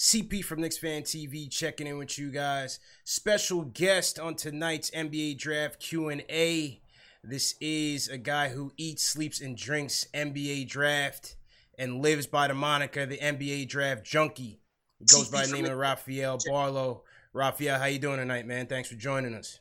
CP from Knicks Fan TV checking in with you guys. Special guest on tonight's NBA Draft Q&A. This is a guy who eats, sleeps, and drinks NBA Draft and lives by the moniker the NBA Draft Junkie. He goes by the name of Rafael Barlowe. Rafael, how you doing tonight, man? Thanks for joining us.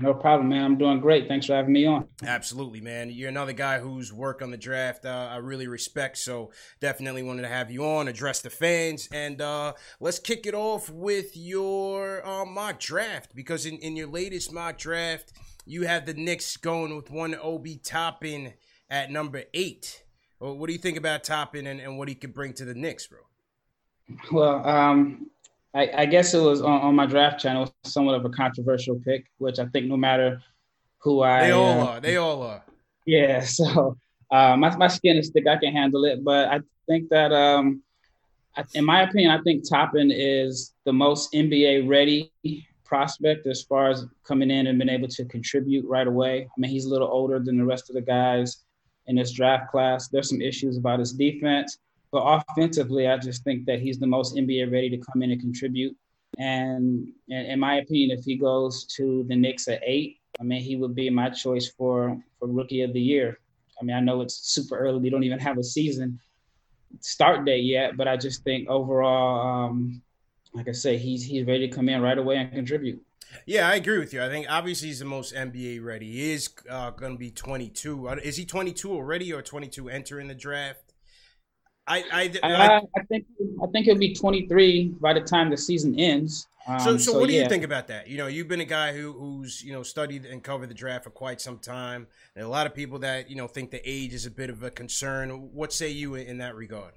No problem, man. I'm doing great. Thanks for having me on. Absolutely, man. You're another guy whose work on the draft uh, I really respect. So definitely wanted to have you on, address the fans, and uh, let's kick it off with your uh, mock draft because in, in your latest mock draft, you have the Knicks going with one Obi Toppin at number eight. Well, what do you think about Toppin and, and what he could bring to the Knicks, bro? Well, um, I, I, guess it was on, on, my draft channel, somewhat of a controversial pick, which I think no matter who I they all uh, are, they all are. Yeah, so uh, my my skin is thick, I can handle it, but I think that um, I, in my opinion, I think Toppin is the most NBA ready prospect as far as coming in and being able to contribute right away. I mean, he's a little older than the rest of the guys in this draft class. There's some issues about his defense but offensively, I just think that he's the most NBA ready to come in and contribute. And, in my opinion, if he goes to the Knicks at eight, I mean, he would be my choice for for rookie of the year. I mean, I know it's super early; we don't even have a season start date yet, but I just think overall, um, like I say, he's he's ready to come in right away and contribute. Yeah, I agree with you. I think obviously he's the most NBA ready. He is uh, going to be 22. Is he 22 already or 22 entering the draft? I I, I, I think I think he'll be 23 by the time the season ends. Um, so, so, so, what do you think about that? You know, you've been a guy who, who's you know studied and covered the draft for quite some time. And a lot of people that you know think the age is a bit of a concern. What say you in that regard?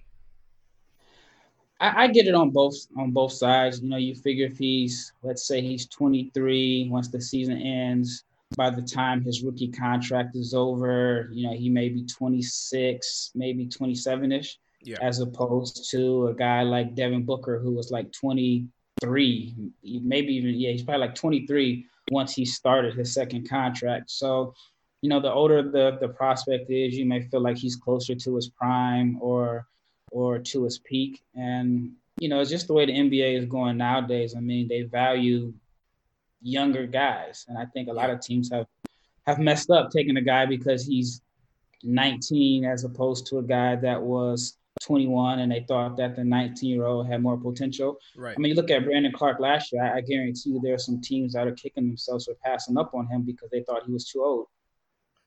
I, I get it on both on both sides. You know, you figure if he's let's say he's 23 once the season ends, by the time his rookie contract is over, you know, he may be 26, maybe 27 ish yeah. as opposed to a guy like Devin Booker who was like 23, maybe even yeah, he's probably like 23 once he started his second contract. So, you know, the older the the prospect is, you may feel like he's closer to his prime or or to his peak. And you know, it's just the way the NBA is going nowadays. I mean, they value younger guys, and I think a lot of teams have have messed up taking a guy because he's 19 as opposed to a guy that was 21 and they thought that the 19 year old had more potential. Right. I mean, you look at Brandon Clarke last year, I, I guarantee you there are some teams that are kicking themselves for passing up on him because they thought he was too old.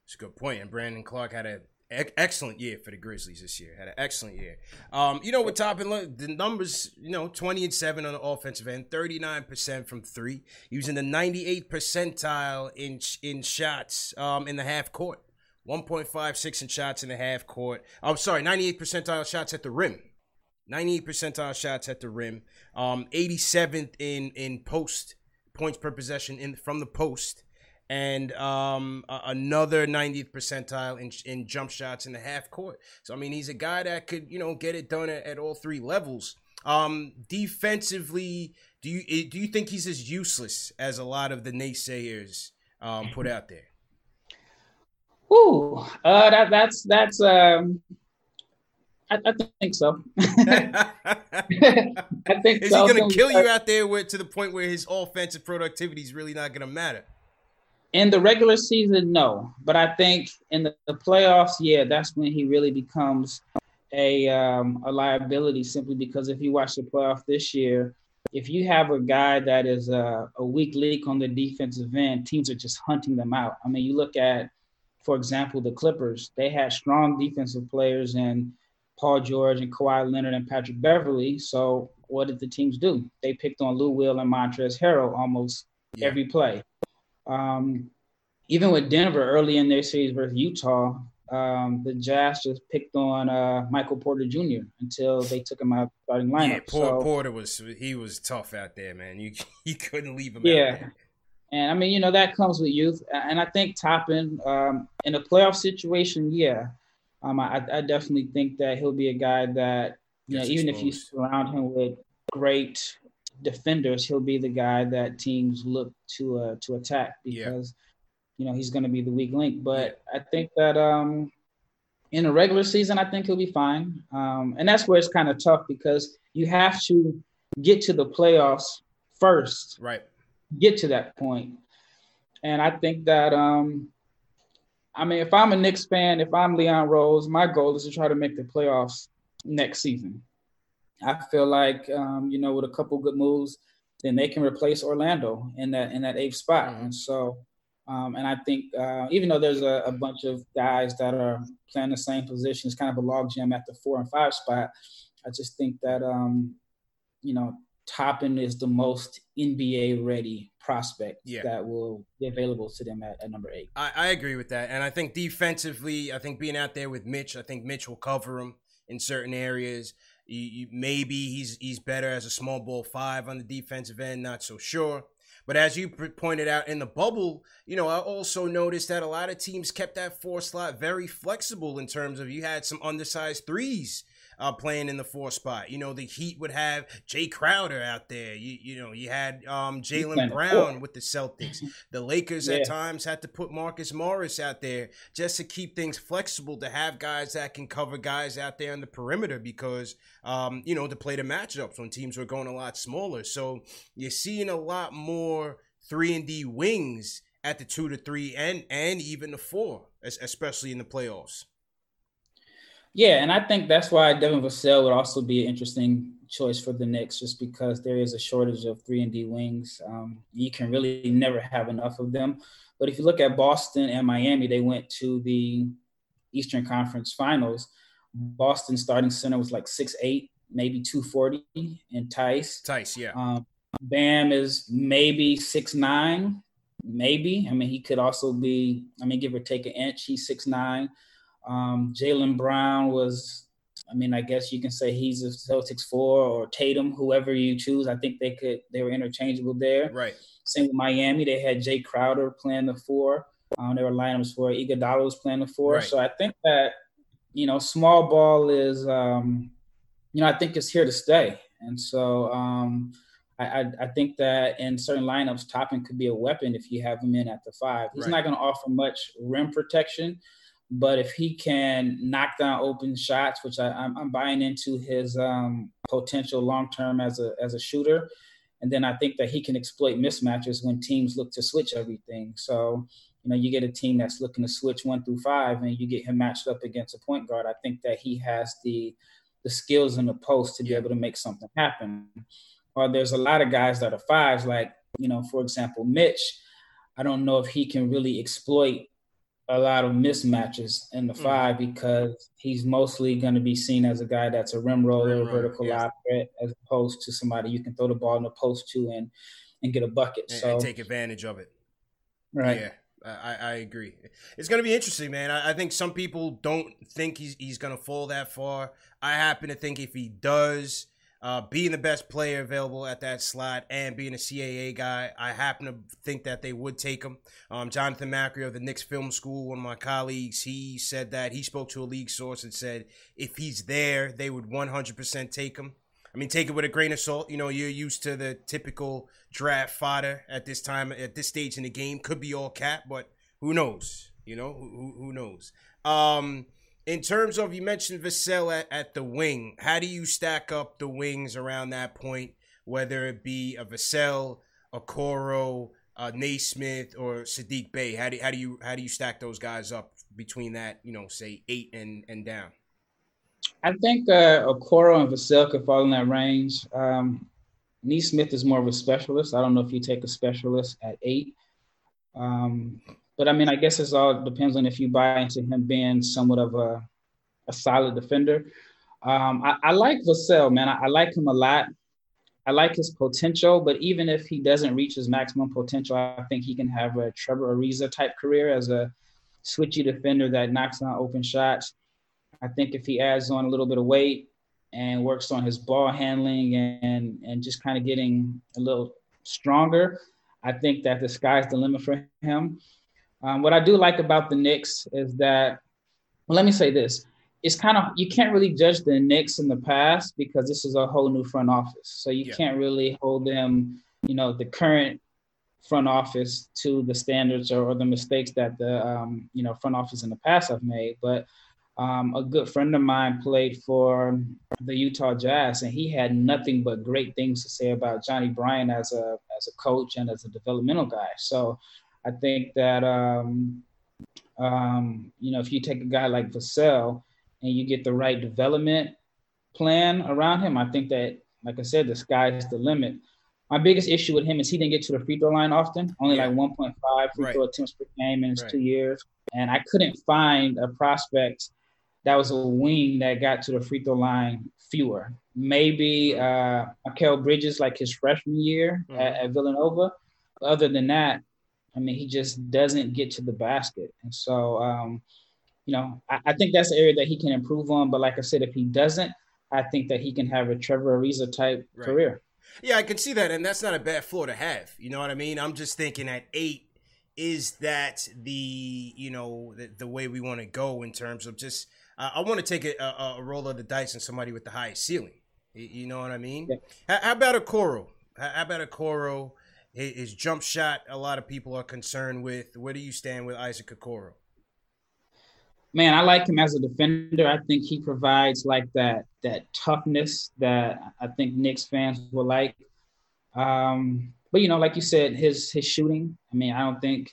It's a good point. And Brandon Clarke had an excellent year for the Grizzlies this year. Had an excellent year. Um, you know, with Toppin, the numbers, you know, 20 and 7 on the offensive end, 39% from three, using the 98th percentile in in shots um, in the half court. 1.56 in shots in the half court. I'm sorry, 98 percentile shots at the rim. 98 percentile shots at the rim, um, 87th in in post points per possession in from the post, and um, another 90th percentile in, in jump shots in the half court. So I mean, he's a guy that could you know get it done at, at all three levels. Um, defensively, do you do you think he's as useless as a lot of the naysayers um, put out there? Ooh, uh, that that's that's um, I, I think so. I think is so. he going to kill you out there with, to the point where his offensive productivity is really not going to matter? In the regular season, no, but I think in the, the playoffs, yeah, that's when he really becomes a um, a liability. Simply because if you watch the playoff this year, if you have a guy that is a, a weak link on the defensive end, teams are just hunting them out. I mean, you look at, for example, the Clippers. They had strong defensive players and Paul George and Kawhi Leonard and Patrick Beverley. So what did the teams do? They picked on Lou Will and Montrezl Harrell almost yeah. every play. Um, even with Denver early in their series versus Utah, um, the Jazz just picked on uh, Michael Porter Jr. until they took him out of the starting lineup. Yeah, Porter, so, Porter was he was tough out there, man. You you couldn't leave him. Yeah, and I mean you know that comes with youth, and I think Toppin um, in a playoff situation, yeah, um, I, I definitely think that he'll be a guy that you know, even if you surround him with great defenders, he'll be the guy that teams look to uh, to attack because yeah. you know he's going to be the weak link. But I think that um, in a regular season, I think he'll be fine, um, and that's where it's kind of tough because you have to get to the playoffs first, right? Get to that point, and I think that um, I mean, if I'm a Knicks fan, if I'm Leon Rose, my goal is to try to make the playoffs next season. I feel like, um, you know, with a couple good moves, then they can replace Orlando in that in that eighth spot. Mm-hmm. And so, um, and I think uh, even though there's a, a, bunch of guys that are playing the same positions, kind of a logjam at the four and five spot, I just think that um, you know Toppin is the most NBA ready prospect yeah. that will be available to them at, at number eight. I, I, agree with that. And I think defensively, I think being out there with Mitch, I think Mitch will cover him in certain areas. You, you, maybe he's he's better as a small ball five on the defensive end, not so sure. But as you pointed out in the bubble, you know, I also noticed that a lot of teams kept that four slot very flexible in terms of you had some undersized threes uh, playing in the four spot. You know, the Heat would have Jae Crowder out there. You you know, you had um, Jaylen Brown with the Celtics. The Lakers yeah. at times had to put Marcus Morris out there just to keep things flexible to have guys that can cover guys out there on the perimeter because um, you know, to play the matchups when teams were going a lot smaller. So you're seeing a lot more three and D wings at the two to three and and even the four, especially in the playoffs. Yeah, and I think that's why Devin Vassell would also be an interesting choice for the Knicks, just because there is a shortage of three and D wings. Um, you can really never have enough of them. But if you look at Boston and Miami, they went to the Eastern Conference Finals. Boston starting center was like six eight, maybe two forty, and Theis. Theis, yeah. Um, Bam is maybe six nine, maybe. I mean, he could also be. I mean, give or take an inch. He's six nine. Um, Jaylen Brown was, I mean, I guess you can say he's a Celtics four or Tatum, whoever you choose. I think they could, they were interchangeable there. Right. Same with Miami. They had Jae Crowder playing the four. Um, there were lineups for Iguodala was playing the four. Right. So I think that, you know, small ball is, um, you know, I think it's here to stay. And so um, I, I, I, think that in certain lineups, Toppin could be a weapon if you have him in at the five. He's right. not going to offer much rim protection, but if he can knock down open shots, which I, am I'm, I'm buying into his um, potential long term as a as a shooter, and then I think that he can exploit mismatches when teams look to switch everything. So you know, you get a team that's looking to switch one through five, and you get him matched up against a point guard. I think that he has the the skills in the post to be able to make something happen. Or there's a lot of guys that are fives, like you know, for example, Mitch. I don't know if he can really exploit a lot of mismatches in the mm. five because he's mostly going to be seen as a guy that's a rim roller, rim vertical yes. threat, as opposed to somebody you can throw the ball in the post to and and get a bucket. And, so and take advantage of it. Right. Yeah. I, I agree. It's going to be interesting, man. I, I, think some people don't think he's he's going to fall that far. I happen to think if he does, uh, being the best player available at that slot and being a CAA guy, I happen to think that they would take him. Um, Jonathan Macri of the Knicks Film School, one of my colleagues, he said that he spoke to a league source and said if he's there, they would 100% take him. I mean, take it with a grain of salt. You know, you're used to the typical draft fodder at this time, at this stage in the game. Could be all cap, but who knows? You know, who, who knows? Um, in terms of you mentioned Vassell at, at the wing, how do you stack up the wings around that point, whether it be a Vassell, a Okoro, a Nesmith, or Saddiq Bey? How do how do you how do you stack those guys up between that you know say eight and and down? I think uh, Okoro and Vassell could fall in that range. Um, Nesmith is more of a specialist. I don't know if you take a specialist at eight. Um, but I mean, I guess it all depends on if you buy into him being somewhat of a, a solid defender. Um, I, I, like Vassell, man. I, I, like him a lot. I like his potential, but even if he doesn't reach his maximum potential, I think he can have a Trevor Ariza type career as a switchy defender that knocks down open shots. I think if he adds on a little bit of weight and works on his ball handling and and just kind of getting a little stronger, I think that the sky's the limit for him. Um, what I do like about the Knicks is that, well, let me say this. It's kind of, you can't really judge the Knicks in the past because this is a whole new front office. So you yeah. can't really hold them, you know, the current front office to the standards or, or the mistakes that the, um, you know, front office in the past have made. But um, a good friend of mine played for the Utah Jazz, and he had nothing but great things to say about Johnnie Bryant as a as a coach and as a developmental guy. So I think that um, um, you know if you take a guy like Vassell and you get the right development plan around him, I think that like I said, the sky is the limit. My biggest issue with him is he didn't get to the free throw line often, only like 1.5 free right. throw attempts per game in his right. two years. And I couldn't find a prospect that was a wing that got to the free throw line fewer. Maybe uh, Bridges, like his freshman year mm-hmm. at, at Villanova. Other than that, I mean, he just doesn't get to the basket. And so, um, you know, I, I, think that's the area that he can improve on. But like I said, if he doesn't, I think that he can have a Trevor Ariza type right. career. Yeah, I can see that. And that's not a bad floor to have. You know what I mean? I'm just thinking at eight, is that the, you know, the, the way we want to go in terms of just, uh, I want to take a, a, a, roll of the dice and somebody with the highest ceiling. You, know what I mean? Yeah. How, how, about Okoro? How, how about a Okoro? His jump shot, a lot of people are concerned with. Where do you stand with Isaac Okoro? Man, I like him as a defender. I think he provides like that that toughness that I think Knicks fans will like. Um, but you know, like you said, his his shooting. I mean, I don't think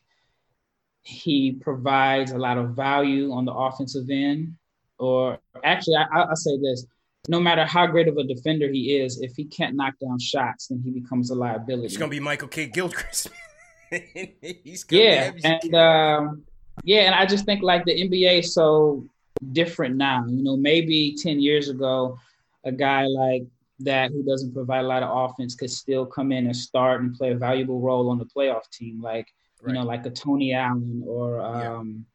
he provides a lot of value on the offensive end. Or actually, I, I'll say this: no matter how great of a defender he is, if he can't knock down shots, then he becomes a liability. It's gonna be Michael Kidd Gilchrist. He's good. yeah, and um, yeah, and I just think like the NBA is so different now. You know, maybe ten years ago, a guy like that who doesn't provide a lot of offense could still come in and start and play a valuable role on the playoff team, like right. you know, like a Tony Allen or um,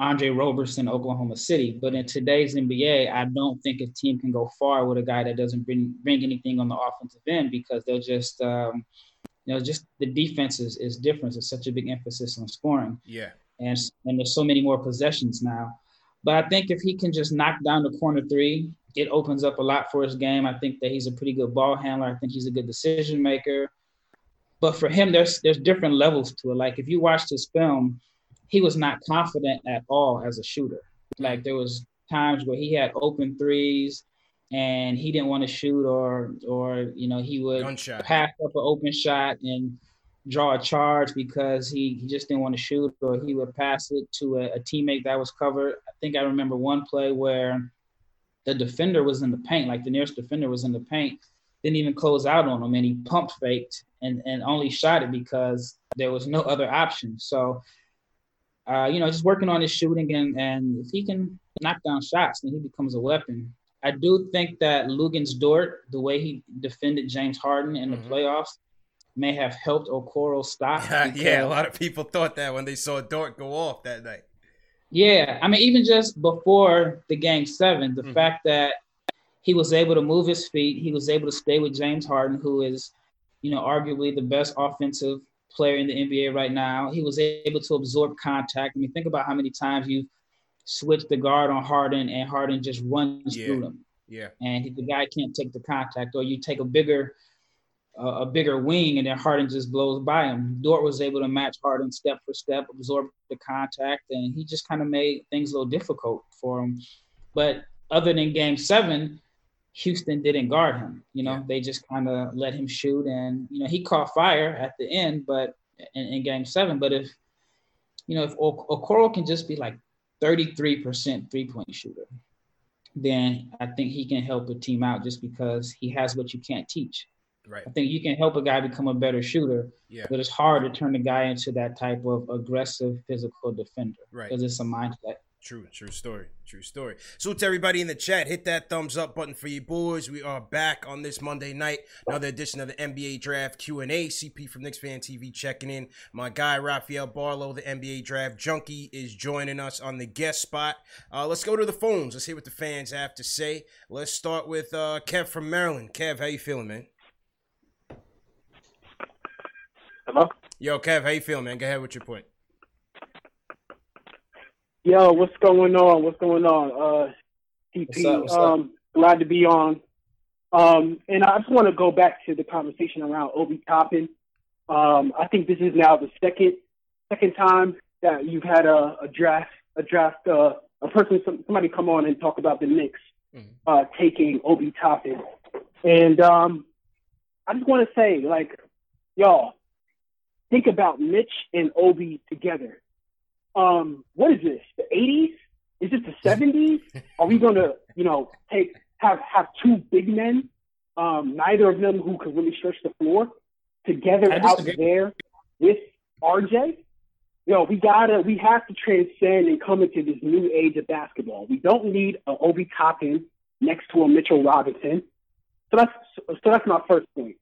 Andre Roberson, Oklahoma City. But in today's NBA, I don't think a team can go far with a guy that doesn't bring bring anything on the offensive end because they'll just um, you know just the defense is, is different. It's such a big emphasis on scoring. Yeah. And and there's so many more possessions now. But I think if he can just knock down the corner three, it opens up a lot for his game. I think that he's a pretty good ball handler. I think he's a good decision maker. But for him, there's there's different levels to it. Like if you watch this film, he was not confident at all as a shooter. Like there was times where he had open threes and he didn't want to shoot or or you know he would Gunshot. pass up an open shot and draw a charge because he, he just didn't want to shoot or he would pass it to a, a teammate that was covered. I think I remember one play where the defender was in the paint, like the nearest defender was in the paint, didn't even close out on him and he pumped faked and, and only shot it because there was no other option. So uh, you know, just working on his shooting and and if he can knock down shots, then he becomes a weapon. I do think that Luguentz Dort, the way he defended James Harden in the mm-hmm. playoffs, may have helped Okoro stop. yeah, a lot of people thought that when they saw Dort go off that night. Yeah, I mean, even just before the game seven, the mm-hmm. fact that he was able to move his feet, he was able to stay with James Harden, who is, you know, arguably the best offensive player in the NBA right now. He was able to absorb contact. I mean, think about how many times you switch the guard on Harden and Harden just runs yeah. through them. Yeah. And the guy can't take the contact, or you take a bigger uh, a bigger wing and then Harden just blows by him. Dort was able to match Harden step for step, absorb the contact, and he just kind of made things a little difficult for him. But other than game seven, Houston didn't guard him. You know, yeah. they just kind of let him shoot, and you know he caught fire at the end, but in, in game seven. But if you know if Okoro can just be like 33% three point shooter, then I think he can help a team out just because he has what you can't teach. Right. I think you can help a guy become a better shooter, yeah. but it's hard to turn the guy into that type of aggressive physical defender. Right. Because it's a mindset. True, true story, true story. So to everybody in the chat, hit that thumbs up button for you boys. We are back on this Monday night, another edition of the NBA Draft Q and A. CP from Knicks Fan TV checking in. My guy Rafael Barlowe, the NBA Draft Junkie, is joining us on the guest spot. Uh, let's go to the phones. Let's hear what the fans have to say. Let's start with uh, Kev from Maryland. Kev, how you feeling, man? Hello. Yo, Kev, how you feeling, man? Go ahead with your point. Yo, what's going on? What's going on? Uh, CP, what's up, what's um, glad to be on. Um, and I just want to go back to the conversation around Obi Toppin. Um, I think this is now the second second time that you've had a, a draft a draft uh, a person somebody come on and talk about the Knicks mm-hmm. uh, taking Obi Toppin, and um, I just want to say like y'all think about Mitch and Obi together. Um, what is this? The '80s? Is this the '70s? Are we going to, you know, take have have two big men, um, neither of them who can really stretch the floor, together out there with RJ? You know, we gotta, we have to transcend and come into this new age of basketball. We don't need an Obi Toppin next to a Mitchell Robinson. So that's so that's my first point.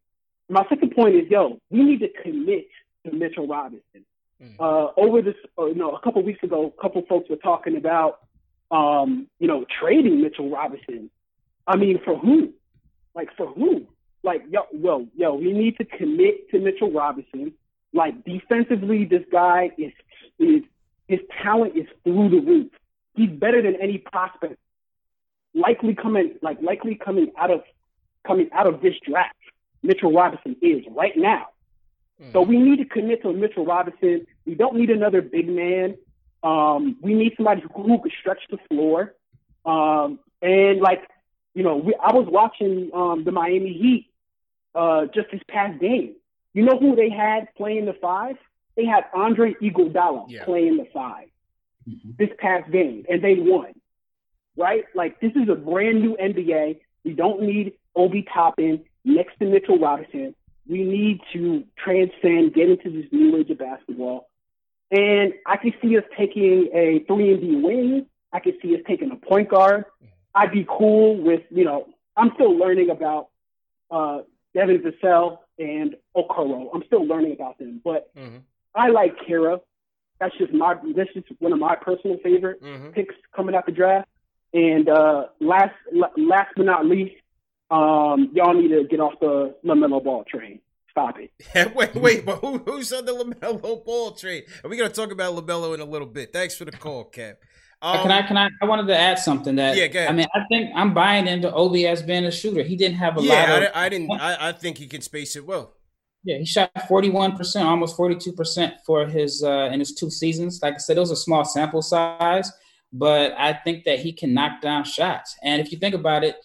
My second point is, yo, we need to commit to Mitchell Robinson. Mm. Uh, over this, uh, you know, a couple weeks ago, a couple folks were talking about, um, you know, trading Mitchell Robinson. I mean, for who? Like for who? Like yo, yo, yo, we need to commit to Mitchell Robinson. Like defensively, this guy is is his talent is through the roof. He's better than any prospect likely coming like likely coming out of coming out of this draft. Mitchell Robinson is right now. So we need to commit to Mitchell Robinson. We don't need another big man. Um, we need somebody who, who could stretch the floor. Um, and like, you know, we, I was watching um, the Miami Heat uh, just this past game. You know who they had playing the five? They had Andre Iguodala yeah. playing the 5 mm-hmm. this past game, and they won. Right? Like this is a brand new NBA. We don't need Obi Toppin next to Mitchell Robinson we need to transcend, get into this new age of basketball. And I could see us taking a three and D wing. I could see us taking a point guard. I'd be cool with, you know, I'm still learning about uh, Devin Vassell and Okoro. I'm still learning about them, but mm-hmm. I like Kira. That's just my that's just one of my personal favorite mm-hmm. picks coming out the draft. And uh, last l- last but not least, um, y'all need to get off the LaMelo Ball train. Stop it. wait, wait, but who, who's on the LaMelo Ball train? Are we going to talk about LaMelo in a little bit? Thanks for the call, Cap. Um, can I? Can I? I wanted to add something that. Yeah, go ahead. I mean, I think I'm buying into Obi as being a shooter. He didn't have a yeah, lot. Yeah, I, I, didn't. I, I think he can space it well. Yeah, he shot 41 percent, almost 42 percent for his uh, in his two seasons. Like I said, it was a small sample size, but I think that he can knock down shots. And if you think about it,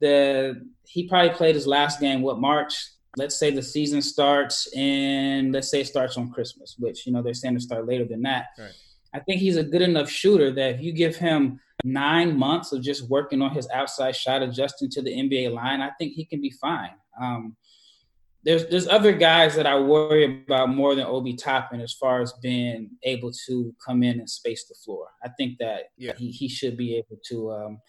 the he probably played his last game what March. Let's say the season starts and let's say it starts on Christmas, which you know they're saying to start later than that. Right. I think he's a good enough shooter that if you give him nine months of just working on his outside shot, adjusting to the NBA line, I think he can be fine. Um, there's there's other guys that I worry about more than Obi Toppin as far as being able to come in and space the floor. I think that yeah. he, he should be able to um,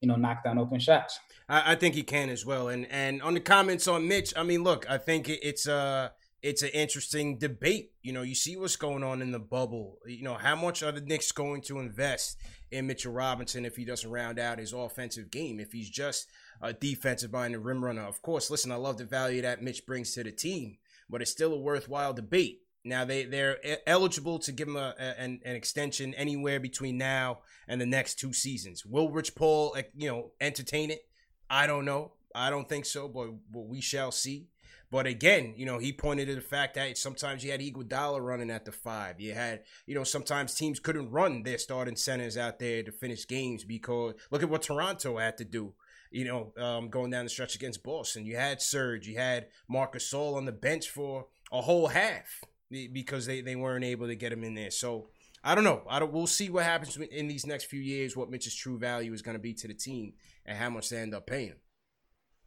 you know knock down open shots. I, I, think he can as well. And and on the comments on Mitch, I mean, look, I think it, it's uh it's an interesting debate. You know, you see what's going on in the bubble. You know, how much are the Knicks going to invest in Mitchell Robinson if he doesn't round out his offensive game? If he's just a defensive mind and rim runner, of course. Listen, I love the value that Mitch brings to the team, but it's still a worthwhile debate. Now they they're eligible to give him a, a, an, an extension anywhere between now and the next two seasons. Will Rich Paul you know entertain it? I don't know. I don't think so, but, but we shall see. But again, you know, he pointed to the fact that sometimes you had Iguodala running at the five. You had, you know, sometimes teams couldn't run their starting centers out there to finish games because look at what Toronto had to do. You know, um, going down the stretch against Boston, you had Serge, you had Marcus Gasol on the bench for a whole half because they, they weren't able to get him in there. So I don't know. I don't. We'll see what happens in these next few years. What Mitch's true value is going to be to the team and how much they end up paying.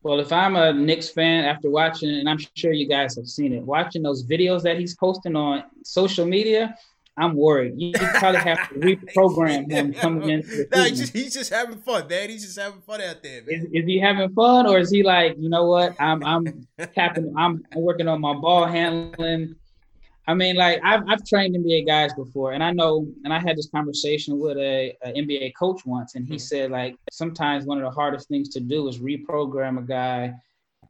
Well, if I'm a Knicks fan after watching, and I'm sure you guys have seen it, watching those videos that he's posting on social media, I'm worried. You probably have to reprogram him coming into nah, he's just, he's just having fun, man. He's just having fun out there, man. Is, is, he having fun, or is he like, you know what? I'm I'm tapping. I'm working on my ball handling. I mean, like I've I've trained NBA guys before, and I know, and I had this conversation with a, a NBA coach once, and he mm-hmm. said like sometimes one of the hardest things to do is reprogram a guy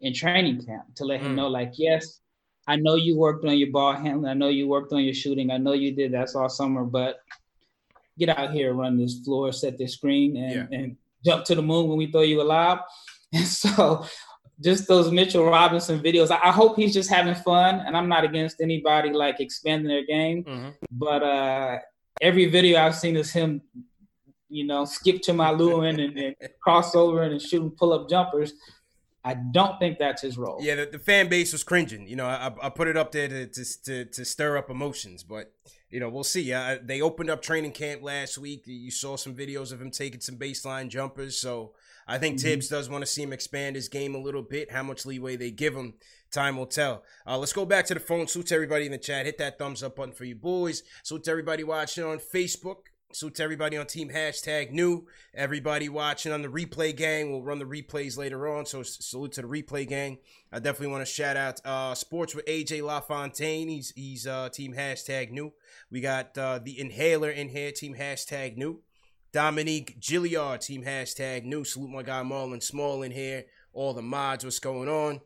in training camp to let mm-hmm. him mm. know, like, yes, I know you worked on your ball handling, I know you worked on your shooting, I know you did that all summer, but get out here, run this floor, set this screen, and, yeah. and jump to the moon when we throw you a lob. And so just those Mitchell Robinson videos. I, hope he's just having fun, and I'm not against anybody like expanding their game. Mm-hmm. But uh, every video I've seen is him, you know, skip to my Lewin and, and cross over and shooting pull up jumpers. I don't think that's his role. Yeah, the, the fan base was cringing. You know, I, I put it up there to, to, to, to stir up emotions, but you know, we'll see. Uh, they opened up training camp last week. You saw some videos of him taking some baseline jumpers, so I think mm-hmm. Thibs does want to see him expand his game a little bit. How much leeway they give him, time will tell. Uh, let's go back to the phone. Salute to everybody in the chat. Hit that thumbs up button for you boys. Salute to everybody watching on Facebook. Salute to everybody on Team Hashtag New. Everybody watching on the replay gang. We'll run the replays later on. So salute to the replay gang. I definitely want to shout out uh, Sports with AJ LaFontaine. He's he's uh, Team Hashtag New. We got uh, the Inhaler in here. Team Hashtag New. Dominique Gilliard, team hashtag new. Salute my guy Marlon Small in here. All the mods, what's going on?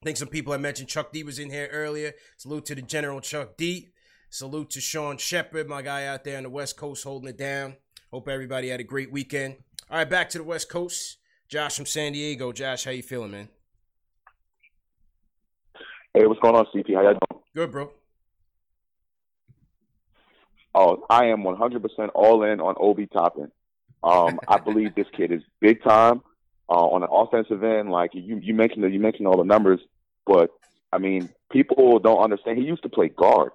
I think some people I mentioned Chuck D was in here earlier. Salute to the General Chuck D. Salute to Sean Shepard, my guy out there on the West Coast holding it down. Hope everybody had a great weekend. All right, back to the West Coast. Josh from San Diego. Josh, how you feeling, man? Hey, what's going on, CP? How y'all doing? Good, bro. Oh, I am 100% all in on Obi Toppin. Um, I believe this kid is big time uh, on an offensive end. Like you, you mentioned, you mentioned all the numbers, but I mean, people don't understand. He used to play guard.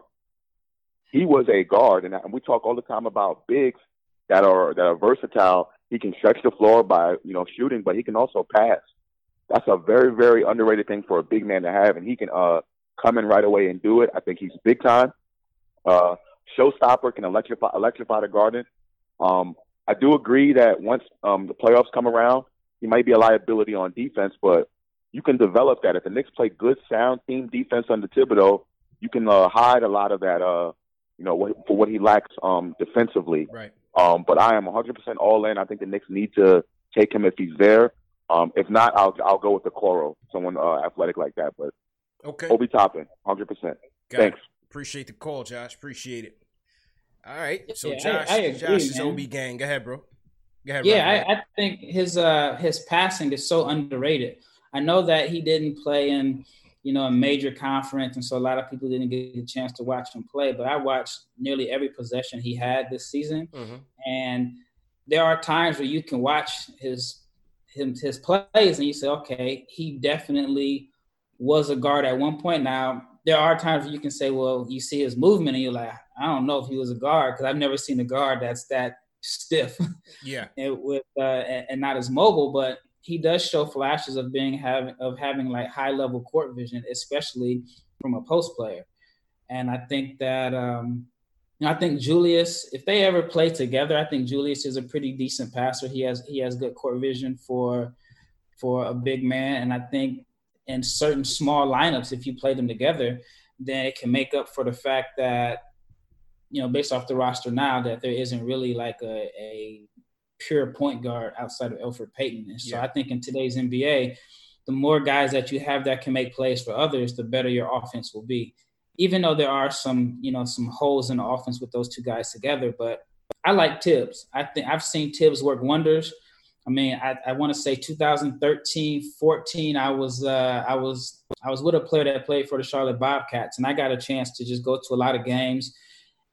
He was a guard, and, and we talk all the time about bigs that are that are versatile. He can stretch the floor by you know shooting, but he can also pass. That's a very very underrated thing for a big man to have, and he can uh come in right away and do it. I think he's big time. Uh, showstopper, can electrify electrify the Garden. Um, I do agree that once um, the playoffs come around, he might be a liability on defense, but you can develop that. If the Knicks play good, sound team defense under Thibodeau, you can uh, hide a lot of that. Uh, you know, what, for what he lacks um, defensively. Right. Um, but I am 100% all in. I think the Knicks need to take him if he's there. Um, if not, I'll I'll go with the Okoro, someone uh, athletic like that. But okay, Obi Toppin, 100%. Got Thanks. It. Appreciate the call, Josh. Appreciate it. All right. So yeah, Josh, I, I agree, Josh is Obi gang. Go ahead, bro. Go ahead. Yeah, I, I, think his uh his passing is so underrated. I know that he didn't play in you know a major conference, and so a lot of people didn't get a chance to watch him play. But I watched nearly every possession he had this season, mm-hmm. and there are times where you can watch his his, his plays and you say, okay, he definitely was a guard at one point. Now there are times where you can say, well, you see his movement and you're like, I don't know if he was a guard because I've never seen a guard that's that stiff. Yeah. and with uh, and, and, not as mobile, but he does show flashes of being having of having like high level court vision, especially from a post player. And I think that um, you know, I think Julius, if they ever play together, I think Julius is a pretty decent passer. He has he has good court vision for for a big man, and I think in certain small lineups, if you play them together, then it can make up for the fact that you know, based off the roster now, that there isn't really like a, a pure point guard outside of Elfrid Payton. And so yeah. I think in today's NBA, the more guys that you have that can make plays for others, the better your offense will be. Even though there are some, you know, some holes in the offense with those two guys together, but I like Thibs. I think I've seen Thibs work wonders. I mean, I, I want to say 2013, 14. I was uh, I was I was with a player that played for the Charlotte Bobcats, and I got a chance to just go to a lot of games.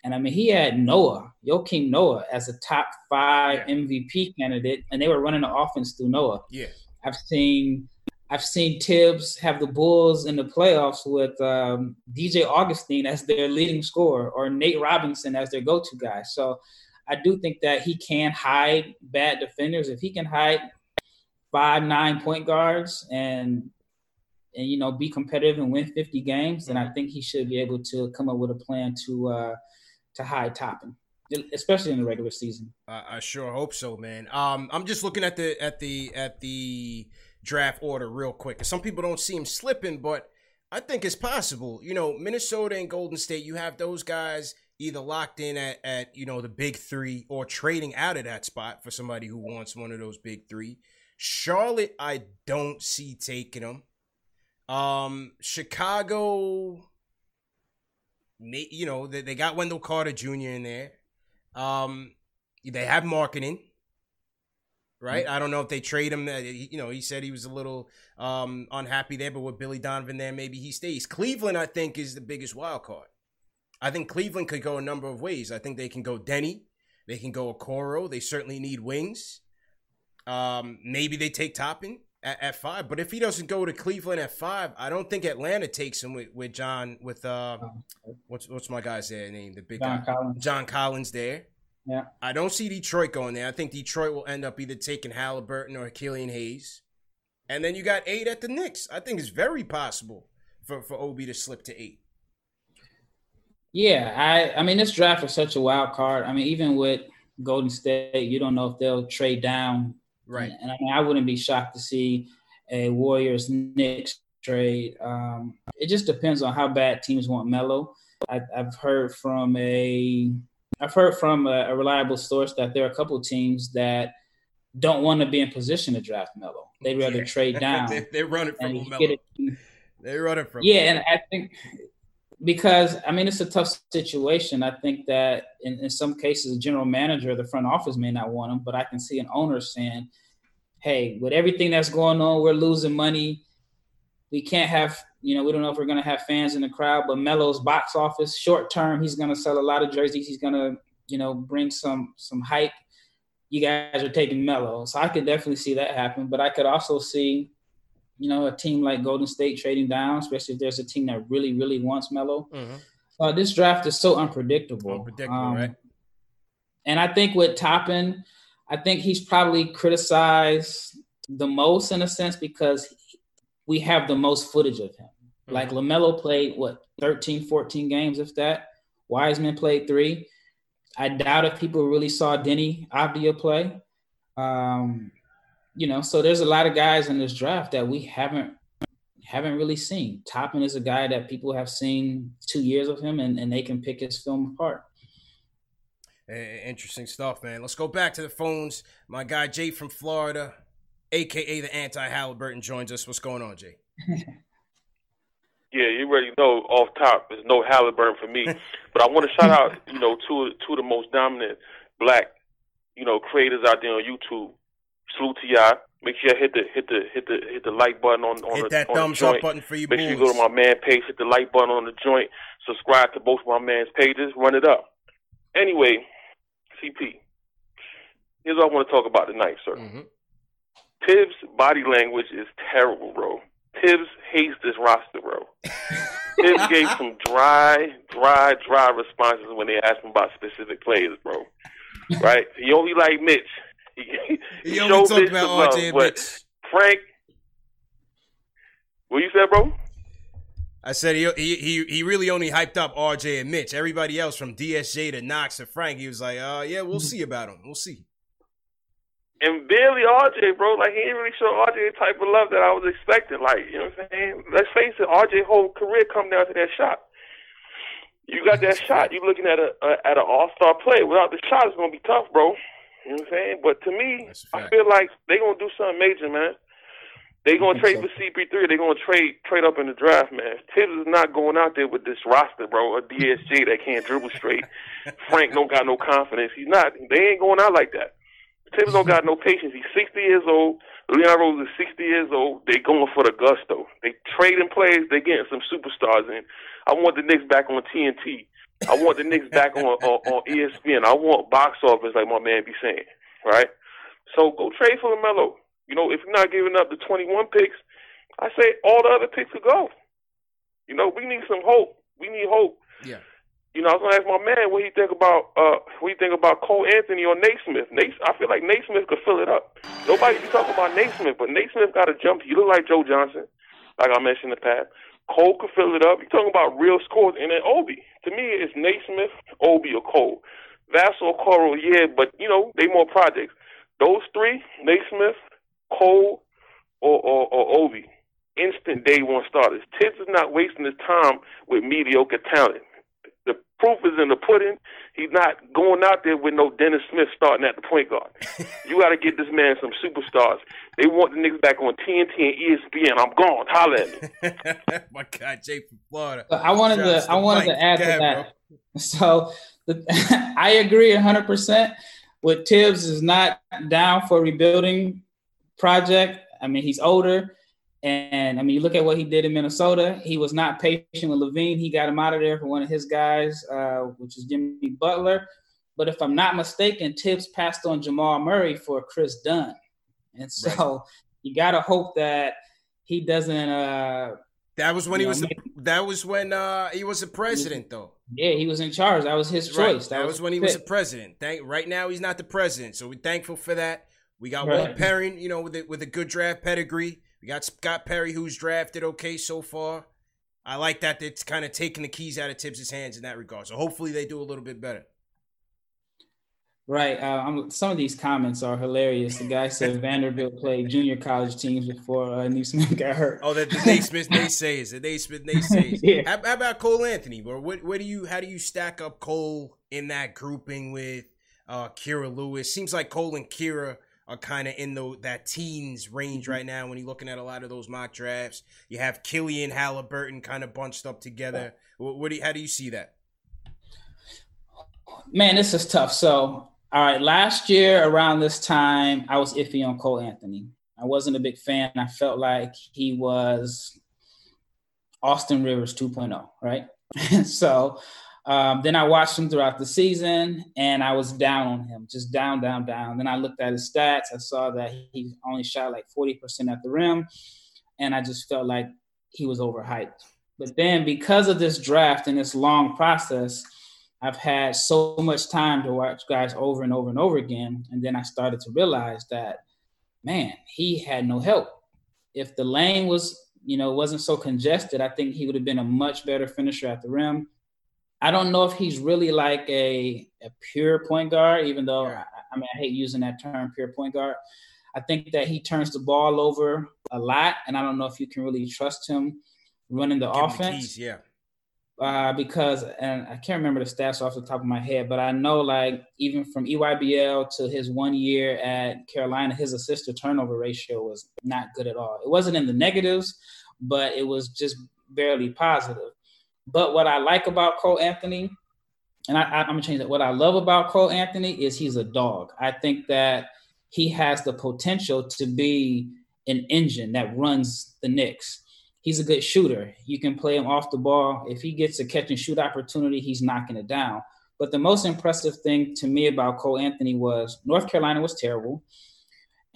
And I mean, he had Noah, Joakim Noah, as a top five yeah. MVP candidate, and they were running the offense through Noah. Yeah, I've seen I've seen Thibs have the Bulls in the playoffs with um, DJ Augustin as their leading scorer, or Nate Robinson as their go-to guy. So I do think that he can hide bad defenders. If he can hide five, nine point guards and and you know be competitive and win 50 games, then I mm-hmm. think he should be able to come up with a plan to uh, to hide Toppin, especially in the regular season. Uh, I sure hope so, man. Um, I'm just looking at the at the at the draft order real quick. Some people don't see him slipping, but I think it's possible. You know, Minnesota and Golden State, you have those guys either locked in at, at you know the big three or trading out of that spot for somebody who wants one of those big three. Charlotte, I don't see taking them. Um, Chicago, you know, they, they got Wendell Carter Jr. in there. Um, they have Markkanen right? I don't know if they trade him. You know, he said he was a little um, unhappy there, but with Billy Donovan there, maybe he stays. Cleveland, I think, is the biggest wild card. I think Cleveland could go a number of ways. I think they can go Deni, They can go Okoro. They certainly need wings. Um, maybe they take Toppin at, at, five. But if he doesn't go to Cleveland at five, I don't think Atlanta takes him with, with John with uh what's what's my guy's name? The big John guy. Collins. John Collins there. Yeah. I don't see Detroit going there. I think Detroit will end up either taking Halliburton or Killian Hayes. And then you got eight at the Knicks. I think it's very possible for, for Obi to slip to eight. Yeah, I I mean this draft is such a wild card. I mean, even with Golden State, you don't know if they'll trade down. Right. And, and I mean, I wouldn't be shocked to see a Warriors Knicks trade. Um, it just depends on how bad teams want Melo. I, have heard from a I've heard from a, a, reliable source that there are a couple teams that don't want to be in position to draft Melo. They'd rather trade down. they, they run it from Melo. They run it from. Yeah, and I think because I mean it's a tough situation. I think that in, in some cases, the general manager, of the front office may not want him, but I can see an owner saying, "Hey, with everything that's going on, we're losing money. We can't have, you know, we don't know if we're going to have fans in the crowd, but Melo's box office, short term, he's going to sell a lot of jerseys. He's going to, you know, bring some some hype. You guys are taking Melo, so I could definitely see that happen. But I could also see you know, a team like Golden State trading down, especially if there's a team that really, really wants Melo. Mm-hmm. Uh, this draft is so unpredictable. Unpredictable, um, right? And I think with Toppin, I think he's probably criticized the most in a sense because we have the most footage of him. Mm-hmm. Like LaMelo played, what, 13, 14 games, if that. Wiseman played three. I doubt if people really saw Deni Avdija play. Um, you know, so there's a lot of guys in this draft that we haven't haven't really seen. Toppin is a guy that people have seen two years of him, and, and they can pick his film apart. Eh, interesting stuff, man. Let's go back to the phones. My guy Jay from Florida, aka the anti Halliburton, joins us. What's going on, Jay? Yeah, you already know off top there's no Halliburton for me. but I want to shout out, you know, two two of the most dominant black, you know, creators out there on YouTube. Salute to y'all. Make sure you hit the hit the hit the hit the like button on on hit the, that on thumbs the joint. up button for you. Make sure you go to my man page, hit the like button on the joint, subscribe to both of my man's pages, run it up. Anyway, CP. Here's what I want to talk about tonight, sir. Mm-hmm. Thibs' body language is terrible, bro. Thibs hates this roster, bro. Thibs gave some dry, dry, dry responses when they asked him about specific players, bro. Right? He only like Mitch. He, he only talked about RJ but Frank, what you said, bro? I said he, he he really only hyped up RJ and Mitch. Everybody else from DSJ to Knox to Frank, he was like, "Uh, yeah, we'll see about him. We'll see." and barely RJ, bro. Like he didn't really show RJ the type of love that I was expecting. Like you know what I'm saying? Let's face it, RJ whole career come down to that shot. You got that shot. You're looking at a, a at an All Star play. Without the shot, it's gonna be tough, bro. You know what I'm saying? But to me, I feel like they're gonna do something major, man. They gonna trade so. for CP3. They gonna trade trade up in the draft, man. Thibs is not going out there with this roster, bro. A DSJ that can't dribble straight. Frank don't got no confidence. He's not. They ain't going out like that. Thibs don't got no patience. He's 60 years old. Leon Rose is 60 years old. They going for the gusto. They trading players. They getting some superstars in. I want the Knicks back on TNT. I want the Knicks back on, on on ESPN. I want box office, like my man be saying, right? So go trade for LaMelo. You know, if you're not giving up the 21 picks, I say all the other picks could go. You know, we need some hope. We need hope. Yeah. You know, I was gonna ask my man what he think about uh what he think about Cole Anthony or Nesmith. Nate, I feel like Nesmith could fill it up. Nobody be talking about Nesmith, but Nesmith got a jump. He look like Joe Johnson, like I mentioned in the past. Cole could fill it up. You're talking about real scores, and then Obi. To me, it's Nesmith, Obi, or Cole. Vassell, Okoro, yeah, but you know they more projects. Those three, Nesmith, Cole, or, or, or Obi, instant day one starters. Thibs is not wasting his time with mediocre talent proof is in the pudding. He's not going out there with no Dennis Smith starting at the point guard. you got to get this man some superstars. They want the niggas back on TNT and ESPN. I'm gone. Holla at me. My God, Jay from Florida. I wanted to. I wanted to add to that. So the, I agree 100 percent with Thibs is not down for rebuilding project. I mean, he's older. And I mean, you look at what he did in Minnesota. He was not patient with LaVine. He got him out of there for one of his guys, uh, which is Jimmy Butler. But if I'm not mistaken, Thibs passed on Jamal Murray for Kris Dunn, and so right. you got to hope that he doesn't. Uh, that was when he know, was. Make, that was when uh, he was a president, though. Yeah, he was in charge. That was his right. choice. That, that was, was, when he was a president. Thank, right now, he's not the president, so we're thankful for that. We got right. Walt Perrin, you know, with a, with a good draft pedigree. We got Scott Perry, who's drafted okay so far. I like that it's kind of taking the keys out of Thibs' hands in that regard. So hopefully they do a little bit better. Right. Uh, some of these comments are hilarious. The guy said Vanderbilt played junior college teams before uh, got hurt. Oh, that the Nesmith naysays, the Nesmith naysays. yeah. How, how about Cole Anthony, bro? What, what do you? How do you stack up Cole in that grouping with uh, Kira Lewis? Seems like Cole and Kira are kind of in the that teens range mm-hmm. right now when you're looking at a lot of those mock drafts. You have Killian Halliburton kind of bunched up together. What, what do you, how do you see that? Man, this is tough. So, all right, last year around this time, I was iffy on Cole Anthony. I wasn't a big fan. I felt like he was Austin Rivers 2.0, right? so um, then I watched him throughout the season and I was down on him, just down, down, down. Then I looked at his stats. I saw that he only shot like 40% at the rim. And I just felt like he was overhyped. But then because of this draft and this long process, I've had so much time to watch guys over and over and over again. And then I started to realize that, man, he had no help. If the lane was, you know, wasn't so congested, I think he would have been a much better finisher at the rim I don't know if he's really like a, a pure point guard, even though I, I, mean I hate using that term pure point guard. I think that he turns the ball over a lot, and I don't know if you can really trust him running the Give offense. The keys, yeah. Uh, because and I can't remember the stats off the top of my head, but I know like even from EYBL to his one year at Carolina, his assist to turnover ratio was not good at all. It wasn't in the negatives, but it was just barely positive. But what I like about Cole Anthony, and I, am gonna change that. What I love about Cole Anthony is he's a dog. I think that he has the potential to be an engine that runs the Knicks. He's a good shooter. You can play him off the ball. If he gets a catch and shoot opportunity, he's knocking it down. But the most impressive thing to me about Cole Anthony was North Carolina was terrible.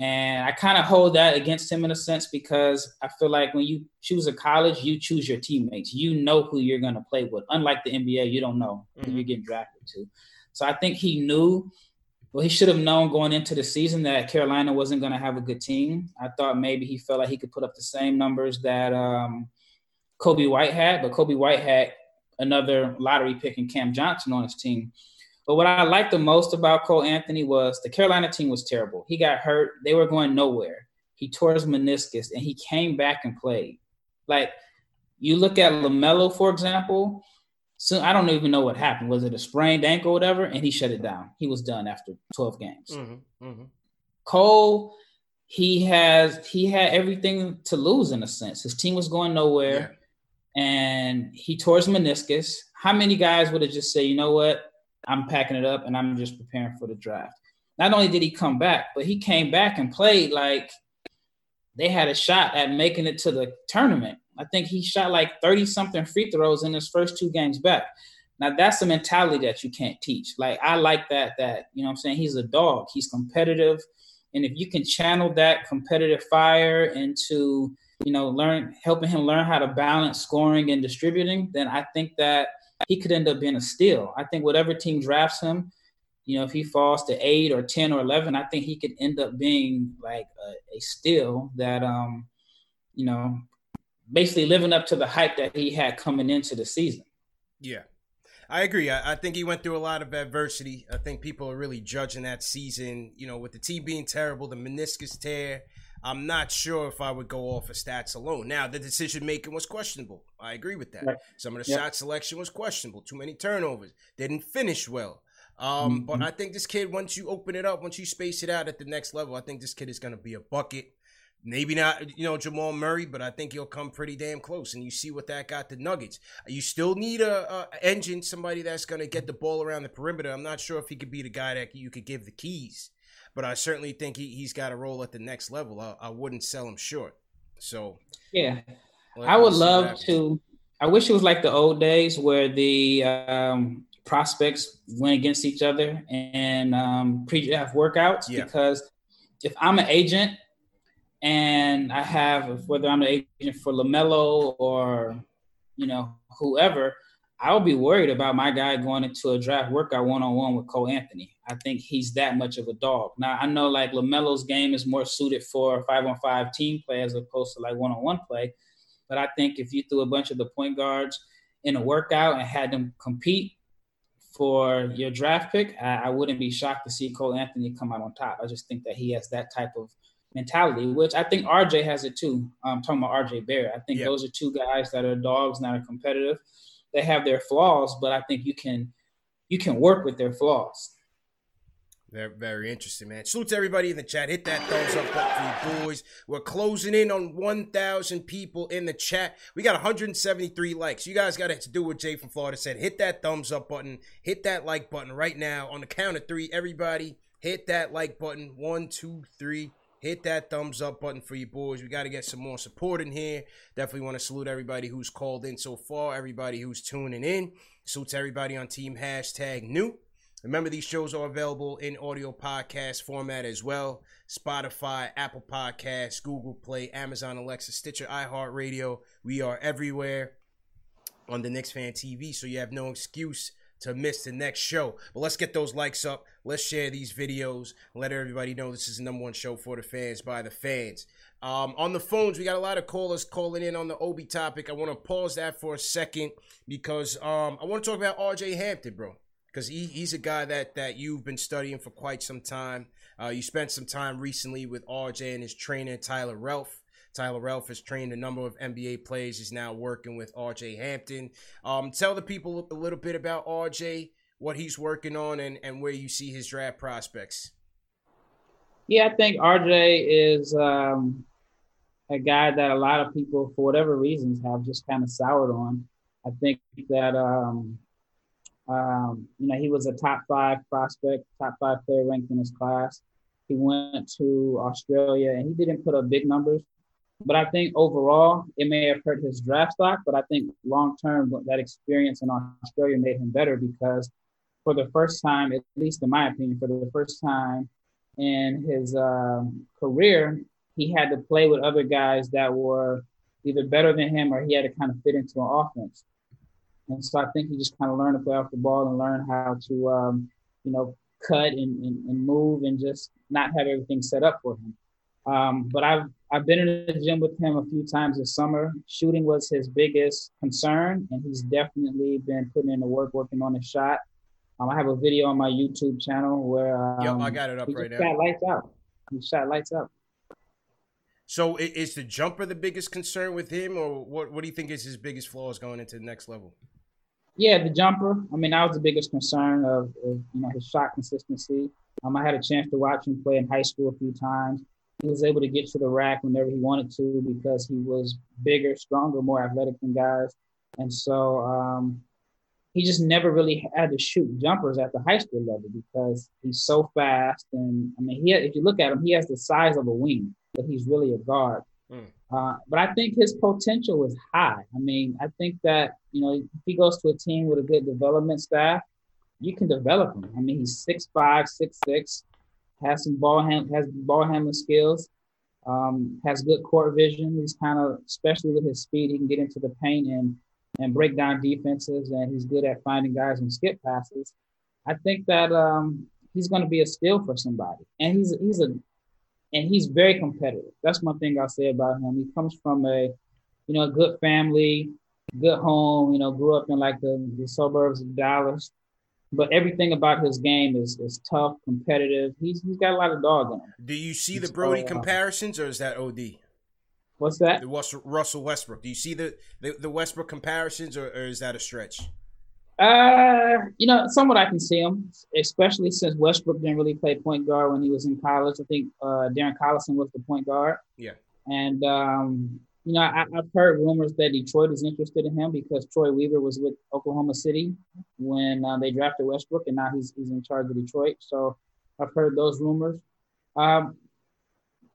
And I kind of hold that against him in a sense because I feel like when you choose a college, you choose your teammates. You know who you're going to play with. Unlike the NBA, you don't know mm-hmm. who you're getting drafted to. So I think he knew, well, he should have known going into the season that Carolina wasn't going to have a good team. I thought maybe he felt like he could put up the same numbers that um, Coby White had, but Coby White had another lottery pick in Cam Johnson on his team. But what I liked the most about Cole Anthony was the Carolina team was terrible. He got hurt. They were going nowhere. He tore his meniscus and he came back and played. Like you look at LaMelo, for example, so I don't even know what happened. Was it a sprained ankle or whatever? And he shut it down. He was done after 12 games. Mm-hmm, mm-hmm. Cole, he has he had everything to lose in a sense. His team was going nowhere, yeah. and he tore his meniscus. How many guys would have just said, you know what, I'm packing it up and I'm just preparing for the draft? Not only did he come back, but he came back and played like they had a shot at making it to the tournament. I think he shot like 30 something free throws in his first two games back. Now that's a mentality that you can't teach. Like I like that that, you know I'm saying, he's a dog. He's competitive. And if you can channel that competitive fire into, you know, learn helping him learn how to balance scoring and distributing, then I think that he could end up being a steal. I think whatever team drafts him, you know, if he falls to eight or 10 or 11, I think he could end up being like a, a steal that, um, you know, basically living up to the hype that he had coming into the season. Yeah. I agree. I, I, think he went through a lot of adversity. I think people are really judging that season, you know, with the team being terrible, the meniscus tear. I'm not sure if I would go off of stats alone. Now, the decision making was questionable. I agree with that. Right. Some of the yep. shot selection was questionable. Too many turnovers. Didn't finish well. Um, mm-hmm. But I think this kid, once you open it up, once you space it out at the next level, I think this kid is going to be a bucket. Maybe not, you know, Jamal Murray, but I think he'll come pretty damn close. And you see what that got the Nuggets. You still need a, a engine, somebody that's going to get the ball around the perimeter. I'm not sure if he could be the guy that you could give the keys, but I certainly think he, he's got a role at the next level. I, I wouldn't sell him short. So yeah, I would love to. I wish it was like the old days where the um, prospects went against each other and um, pre-draft workouts yeah. because if I'm an agent and I have whether I'm an agent for LaMelo or you know whoever, I'll be worried about my guy going into a draft workout one on one with Cole Anthony. I think he's that much of a dog. Now I know like LaMelo's game is more suited for five on five team play as opposed to like one on one play, but I think if you threw a bunch of the point guards in a workout and had them compete for your draft pick, I, I wouldn't be shocked to see Cole Anthony come out on top. I just think that he has that type of mentality, which I think RJ has it too. I'm talking about RJ Barrett. I think yep. those are two guys that are dogs, not are competitive. They have their flaws, but I think you can you can work with their flaws. Very, very interesting, man. Salute to everybody in the chat. Hit that thumbs up button for you boys. We're closing in on 1,000 people in the chat. We got 173 likes. You guys got to do what Jay from Florida said. Hit that thumbs up button. Hit that like button right now. On the count of three, everybody hit that like button. One, two, three hit that thumbs up button for you boys. We got to get some more support in here. Definitely want to salute everybody who's called in so far, everybody who's tuning in. Salute to everybody on Team Hashtag New. Remember, these shows are available in audio podcast format as well. Spotify, Apple Podcasts, Google Play, Amazon Alexa, Stitcher, iHeartRadio. We are everywhere on the Knicks Fan TV, so you have no excuse to miss the next show. But let's get those likes up. Let's share these videos. Let everybody know this is the number one show for the fans by the fans. Um, on the phones, we got a lot of callers calling in on the Obi topic. I want to pause that for a second because um, I want to talk about RJ Hampton, bro. Because he, he's a guy that that you've been studying for quite some time. Uh, you spent some time recently with RJ and his trainer Tyler Relph. Tyler Relph has trained a number of NBA players. He's now working with RJ Hampton. Um, tell the people a little bit about RJ, what he's working on, and, and where you see his draft prospects. Yeah, I think RJ is um, a guy that a lot of people, for whatever reasons, have just kind of soured on. I think that um, um, you know he was a top five prospect, top five player ranked in his class. He went to Australia and he didn't put up big numbers, but I think overall, it may have hurt his draft stock. But I think long term, that experience in Australia made him better because for the first time, at least in my opinion, for the first time in his uh, career, he had to play with other guys that were either better than him or he had to kind of fit into an offense. And so I think he just kind of learned to play off the ball and learn how to, um, you know, cut and, and, and, move and just not have everything set up for him. Um, but I've I've been in the gym with him a few times this summer. Shooting was his biggest concern, and he's definitely been putting in the work, working on his shot. Um, I have a video on my YouTube channel where um, Yep, I got it up right now. shot lights out. He shot lights out. So is the jumper the biggest concern with him, or what? What do you think is his biggest flaws going into the next level? Yeah, the jumper. I mean, that was the biggest concern of, of you know his shot consistency. Um, I had a chance to watch him play in high school a few times. He was able to get to the rack whenever he wanted to because he was bigger, stronger, more athletic than guys, and so um, he just never really had to shoot jumpers at the high school level because he's so fast. And I mean, he if you look at him, he has the size of a wing, but he's really a guard. Mm. Uh, but I think his potential is high. I mean, I think that you know if he goes to a team with a good development staff, you can develop him. I mean, he's six five, six six, has some ball hand, has ball handling skills, um, has good court vision. He's kind of, especially with his speed, he can get into the paint and and break down defenses, and he's good at finding guys and skip passes. I think that um, he's going to be a steal for somebody, and he's he's a and he's very competitive. That's one thing I'll say about him. He comes from a, you know, a good family, good home. You know, grew up in like the, the suburbs of Dallas, but everything about his game is is tough, competitive. He's he's got a lot of dog in him. Do you see the Brodie comparisons, or is that OD? What's that? The Rus- Russell Westbrook. Do you see the the, the Westbrook comparisons, or, or is that a stretch? Uh, you know, somewhat I can see him, especially since Westbrook didn't really play point guard when he was in college. I think uh, Darren Collison was the point guard. Yeah. And um, you know, I, I've heard rumors that Detroit is interested in him because Troy Weaver was with Oklahoma City when uh, they drafted Westbrook, and now he's he's in charge of Detroit. So I've heard those rumors. Um,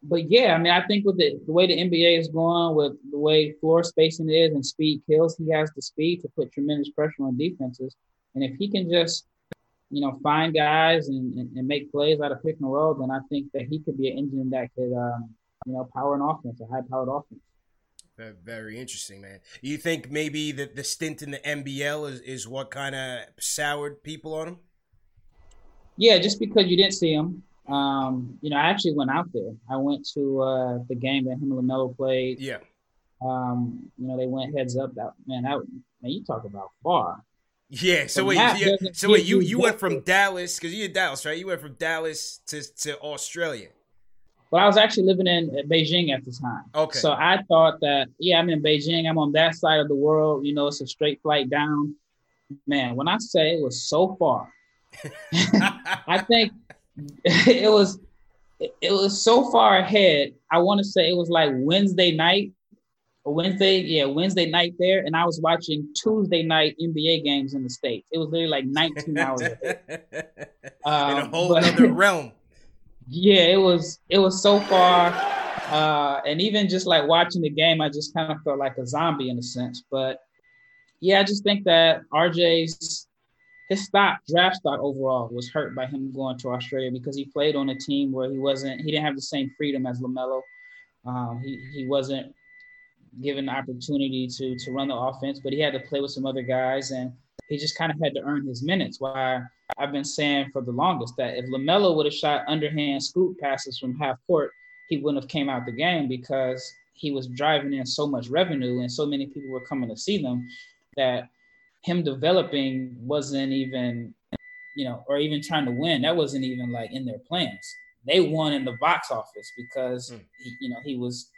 but yeah, I mean, I think with the, the way the NBA is going, with the way floor spacing is and speed kills, he has the speed to put tremendous pressure on defenses. And if he can just, you know, find guys and, and, and make plays out of pick and roll, then I think that he could be an engine that could, um, you know, power an offense, a high-powered offense. Very, very interesting, man. You think maybe the, the stint in the NBL is, is what kind of soured people on him? Yeah, just because you didn't see him. Um, you know, I actually went out there. I went to uh, the game that him and LaMelo played. Yeah. Um, you know, they went heads up. That man, that man, you talk about far. Yeah. So The wait, yeah, so wait, you you you went from Dallas because you're Dallas, right? You went from Dallas to to Australia. But I was actually living in Beijing at the time. Okay. So I thought that, yeah, I'm in Beijing. I'm on that side of the world. You know, it's a straight flight down. Man, when I say it was so far, I think it was it was so far ahead. I want to say it was like Wednesday night, or Wednesday, yeah, Wednesday night there, and I was watching Tuesday night NBA games in the states. It was literally like 19 hours. ahead. in a Um, whole but- other realm. Yeah, it was it was so far, uh, and even just like watching the game, I just kind of felt like a zombie in a sense. But yeah, I just think that RJ's his stock draft stock overall was hurt by him going to Australia because he played on a team where he wasn't he didn't have the same freedom as Lamelo. Um, he he wasn't given the opportunity to to run the offense, but he had to play with some other guys, and he just kind of had to earn his minutes. Why I've been saying for the longest that if Lamelo would have shot underhand scoop passes from half court, he wouldn't have came out the game because he was driving in so much revenue and so many people were coming to see them that him developing wasn't even, you know, or even trying to win. That wasn't even like in their plans. They won in the box office because Mm. he, you know he was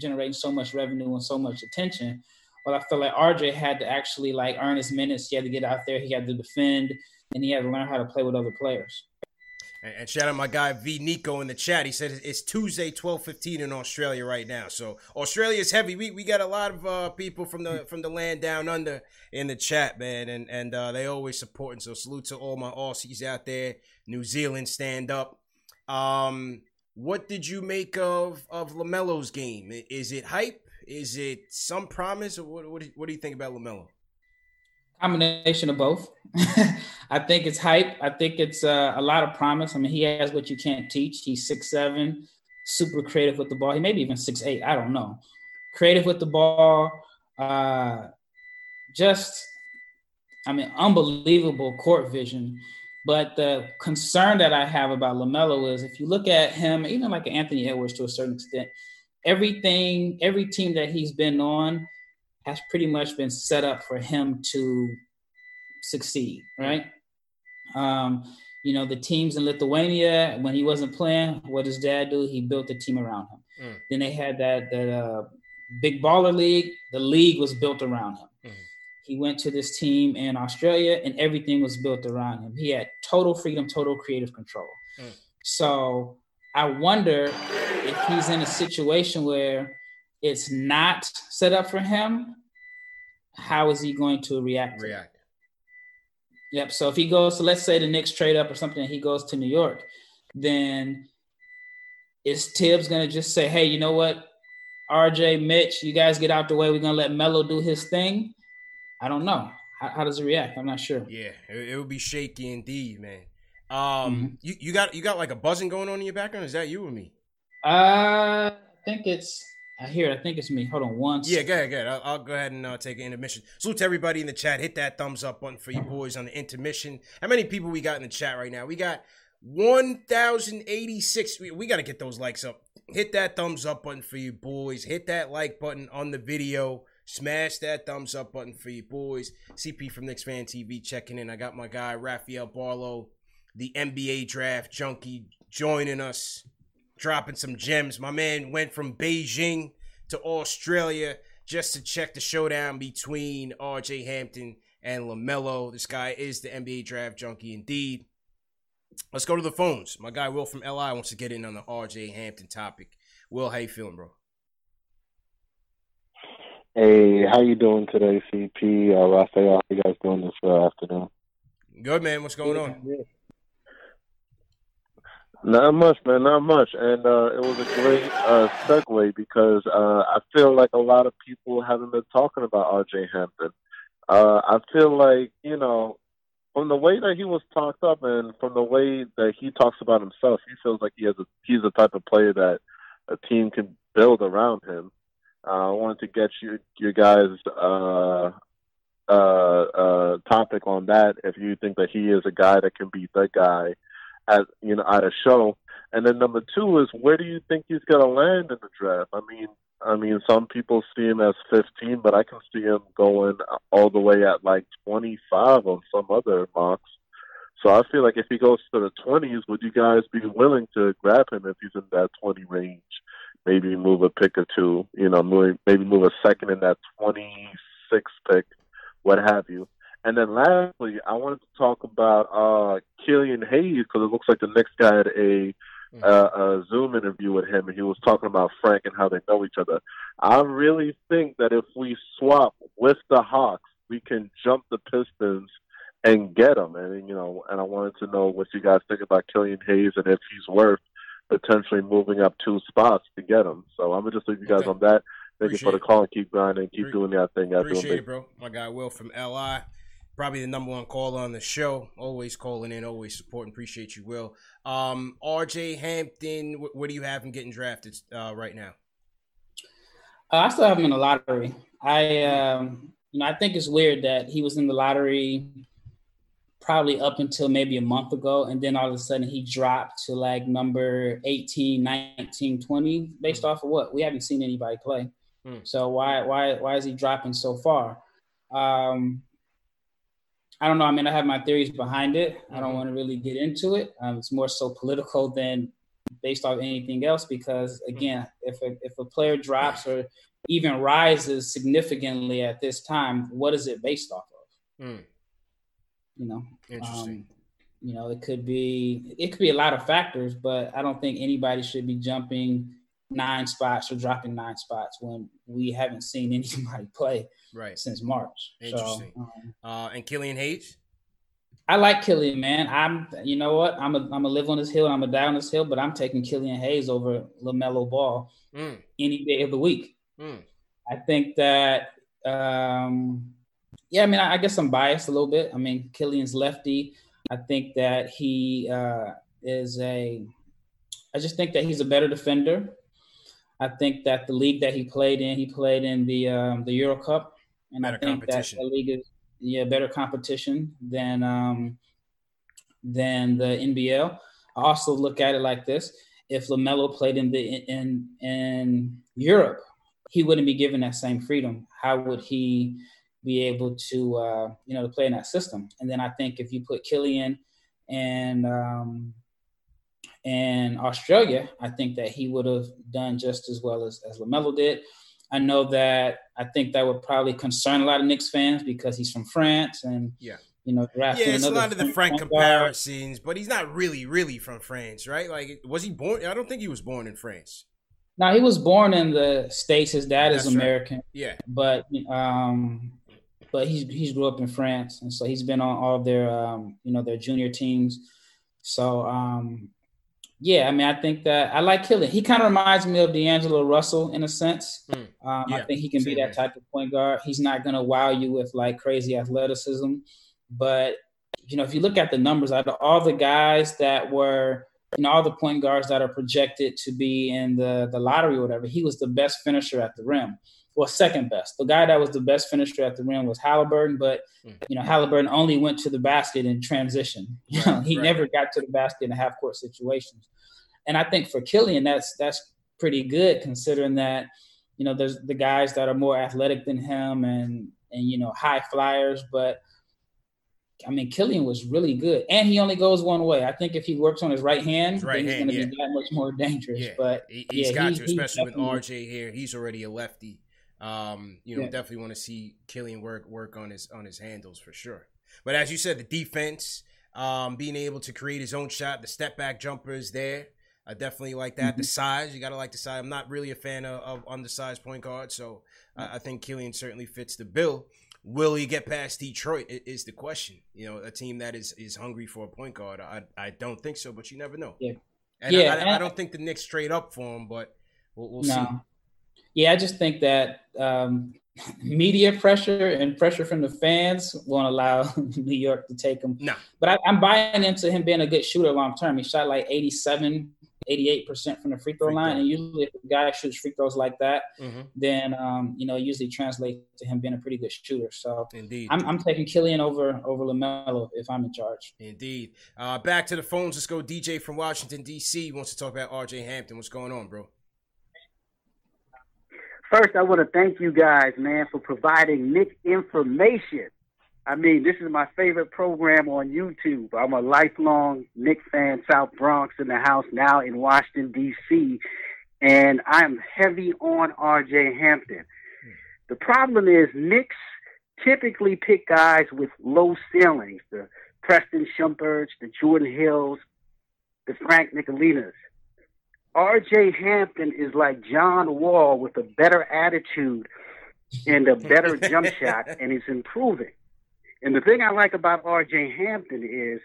generating so much revenue and so much attention. But I feel like RJ had to actually like earn his minutes. He had to get out there. He had to defend, and he had to learn how to play with other players. And, shout out my guy V Nico in the chat. He said it's Tuesday, twelve fifteen in Australia right now. So Australia's heavy. We we got a lot of uh, people from the from the land down under in the chat, man, and and uh, they always supporting. So salute to all my Aussies out there. New Zealand, stand up. Um, what did you make of of Lamelo's game? Is it hype? Is it some promise, or what? What what do you think about Lamelo? Combination of both. I think it's hype. I think it's uh, a lot of promise. I mean, he has what you can't teach. He's six seven, super creative with the ball. He may be even six eight. I don't know. Creative with the ball. Uh, just, I mean, unbelievable court vision. But the concern that I have about Lamelo is if you look at him, even like Anthony Edwards to a certain extent, everything, every team that he's been on has pretty much been set up for him to succeed, right? Um, you know, the teams in Lithuania when he wasn't playing, what does dad do? He built a team around him. Mm. Then they had that that uh, big baller league. The league was built around him. Mm. He went to this team in Australia, and everything was built around him. He had total freedom, total creative control. Mm. So I wonder if he's in a situation where it's not set up for him. How is he going to react? React. Yep. So if he goes, so let's say the Knicks trade up or something, he goes to New York, then is Thibs going to just say, "Hey, you know what, RJ, Mitch, you guys get out the way. We're going to let Melo do his thing." I don't know. How, how does it react? I'm not sure. Yeah, it, it would be shaky indeed, man. Um, mm-hmm. you, you got you got like a buzzing going on in your background. Is that you or me? Uh, I think it's I hear it. I think it's me. Hold on one. Yeah, go ahead, go ahead. I'll, I'll go ahead and uh, take an intermission. Salute to everybody in the chat. Hit that thumbs up button for you boys on the intermission. How many people we got in the chat right now? We got 1,086. We, we got to get those likes up. Hit that thumbs up button for you boys. Hit that like button on the video. Smash that thumbs up button for you boys. CP from Knicks Fan TV checking in. I got my guy Rafael Barlowe, the NBA draft junkie, joining us dropping some gems. My man went from Beijing to Australia just to check the showdown between RJ Hampton and LaMelo. This guy is the NBA draft junkie indeed. Let's go to the phones. My guy Will from LI wants to get in on the RJ Hampton topic. Will, how you feeling, bro? Hey, how you doing today, CP? Uh, Rafael, how you guys doing this uh, afternoon? Good, man. What's going on? Not much, man. Not much. And uh, it was a great uh, segue because uh, I feel like a lot of people haven't been talking about R.J. Hampton. Uh, I feel like you know, from the way that he was talked up and from the way that he talks about himself, he feels like he has a he's the type of player that a team can build around him. Uh, I wanted to get you your guys uh, uh, uh, topic on that. If you think that he is a guy that can be the guy at you know at a show. And then number two is where do you think he's going to land in the draft? I mean, I mean, some people see him as 15, but I can see him going all the way at like 25 on some other mocks. So I feel like if he goes to the 20s, would you guys be willing to grab him if he's in that 20 range? Maybe move a pick or two, you know, maybe move a second in that 26 pick, what have you. And then lastly, I wanted to talk about uh, Killian Hayes because it looks like the next guy had a, mm-hmm. uh, a Zoom interview with him, and he was talking about Frank and how they know each other. I really think that if we swap with the Hawks, we can jump the Pistons and get them. And you know, and I wanted to know what you guys think about Killian Hayes and if he's worth potentially moving up two spots to get him. So I'm gonna just leave you guys okay. on that. Thank Appreciate you for the call and keep grinding, keep doing that thing. Appreciate it, bro. My guy Will from LI probably the number one caller on the show. Always calling in, always supporting. Appreciate you, Will. Um, RJ Hampton, wh- what do you have him getting drafted uh, right now? Uh, I still have him in the lottery. I, um, you know, I think it's weird that he was in the lottery probably up until maybe a month ago, and then all of a sudden he dropped to like number 18, 19, 20, based mm. off of what we haven't seen anybody play. Mm. So why, why, why is he dropping so far? Um, I don't know. I mean, I have my theories behind it. I don't mm-hmm. want to really get into it. Um, it's more so political than based off anything else. Because mm-hmm. again, if a, if a player drops or even rises significantly at this time, what is it based off of? Mm. You know, interesting. Um, you know, it could be it could be a lot of factors, but I don't think anybody should be jumping nine spots or dropping nine spots when we haven't seen anybody play right since March. Interesting. So, um, uh, and Killian Hayes. I like Killian, man. I'm, you know what? I'm a, I'm a live on this hill. I'm a die on this hill, but I'm taking Killian Hayes over LaMelo Ball mm. any day of the week. Mm. I think that, um, yeah. I mean, I, I, guess I'm biased a little bit. I mean, Killian's lefty. I think that he uh, is a. I just think that he's a better defender. I think that the league that he played in, he played in the um, the Euro Cup, and better I think that the league is yeah better competition than um, than the NBL. I also look at it like this: if Lamelo played in the in in Europe, he wouldn't be given that same freedom. How would he be able to uh, you know to play in that system? And then I think if you put Killian and um, in Australia, I think that he would have done just as well as, as LaMelo did. I know that I think that would probably concern a lot of Knicks fans because he's from France and yeah. You know, yeah, it's a lot of the Frank comparisons, but he's not really, really from France, right? Like, was he born? I don't think he was born in France. Now he was born in the states. His dad That's is American. Right. Yeah, but um, but he's he's grew up in France, and so he's been on all their um, you know, their junior teams. So um, yeah, I mean, I think that I like Killian. He kind of reminds me of D'Angelo Russell in a sense. Mm, um, yeah, I think he can be that type of point guard. He's not going to wow you with like crazy athleticism, but you know, if you look at the numbers, out of all the guys that were, you know, all the point guards that are projected to be in the the lottery or whatever, he was the best finisher at the rim. Well, second best. The guy that was the best finisher at the rim was Halliburton, but hmm. you know, Halliburton only went to the basket in transition. You know, he right. never got to the basket in half court situations. And I think for Killian, that's that's pretty good considering that, you know, there's the guys that are more athletic than him and and you know, high flyers, but I mean, Killian was really good, and he only goes one way. I think if he works on his right hand, right he's going to yeah. be that much more dangerous. Yeah. But he, has yeah, got he, to, especially with RJ here. He's already a lefty. Um, you know, yeah. definitely want to see Killian work work on his on his handles for sure. But as you said, the defense, um, being able to create his own shot, the step back jumpers there. I definitely like that. Mm-hmm. The size, you got to like the size. I'm not really a fan of, of undersized point guard, so I, I think Killian certainly fits the bill. Will he get past Detroit? Is the question. You know, a team that is is hungry for a point guard. I I don't think so, but you never know. Yeah, and yeah. I, I, I don't think the Knicks trade up for him, but we'll, we'll no. see. Yeah, I just think that um, media pressure and pressure from the fans won't allow New York to take him. No, but I, am buying into him being a good shooter long term. He shot like 87 88% from the free throw free line. Throw. And usually, if a guy shoots free throws like that, mm-hmm. then um, you know, usually translates to him being a pretty good shooter. So, indeed, I'm, I'm taking Killian over over LaMelo if I'm in charge. Indeed. Uh, back to the phones. Let's go. DJ from Washington D.C. wants to talk about R.J. Hampton. What's going on, bro? First, I want to thank you guys, man, for providing Knick information. I mean, this is my favorite program on YouTube. I'm a lifelong Knick fan, South Bronx in the house, now in Washington, D.C., and I'm heavy on R.J. Hampton. The problem is Knicks typically pick guys with low ceilings, the Preston Shumperts, the Jordan Hills, the Frank Ntilikinas. R.J. Hampton is like John Wall with a better attitude and a better jump shot, and he's improving. And the thing I like about R.J. Hampton is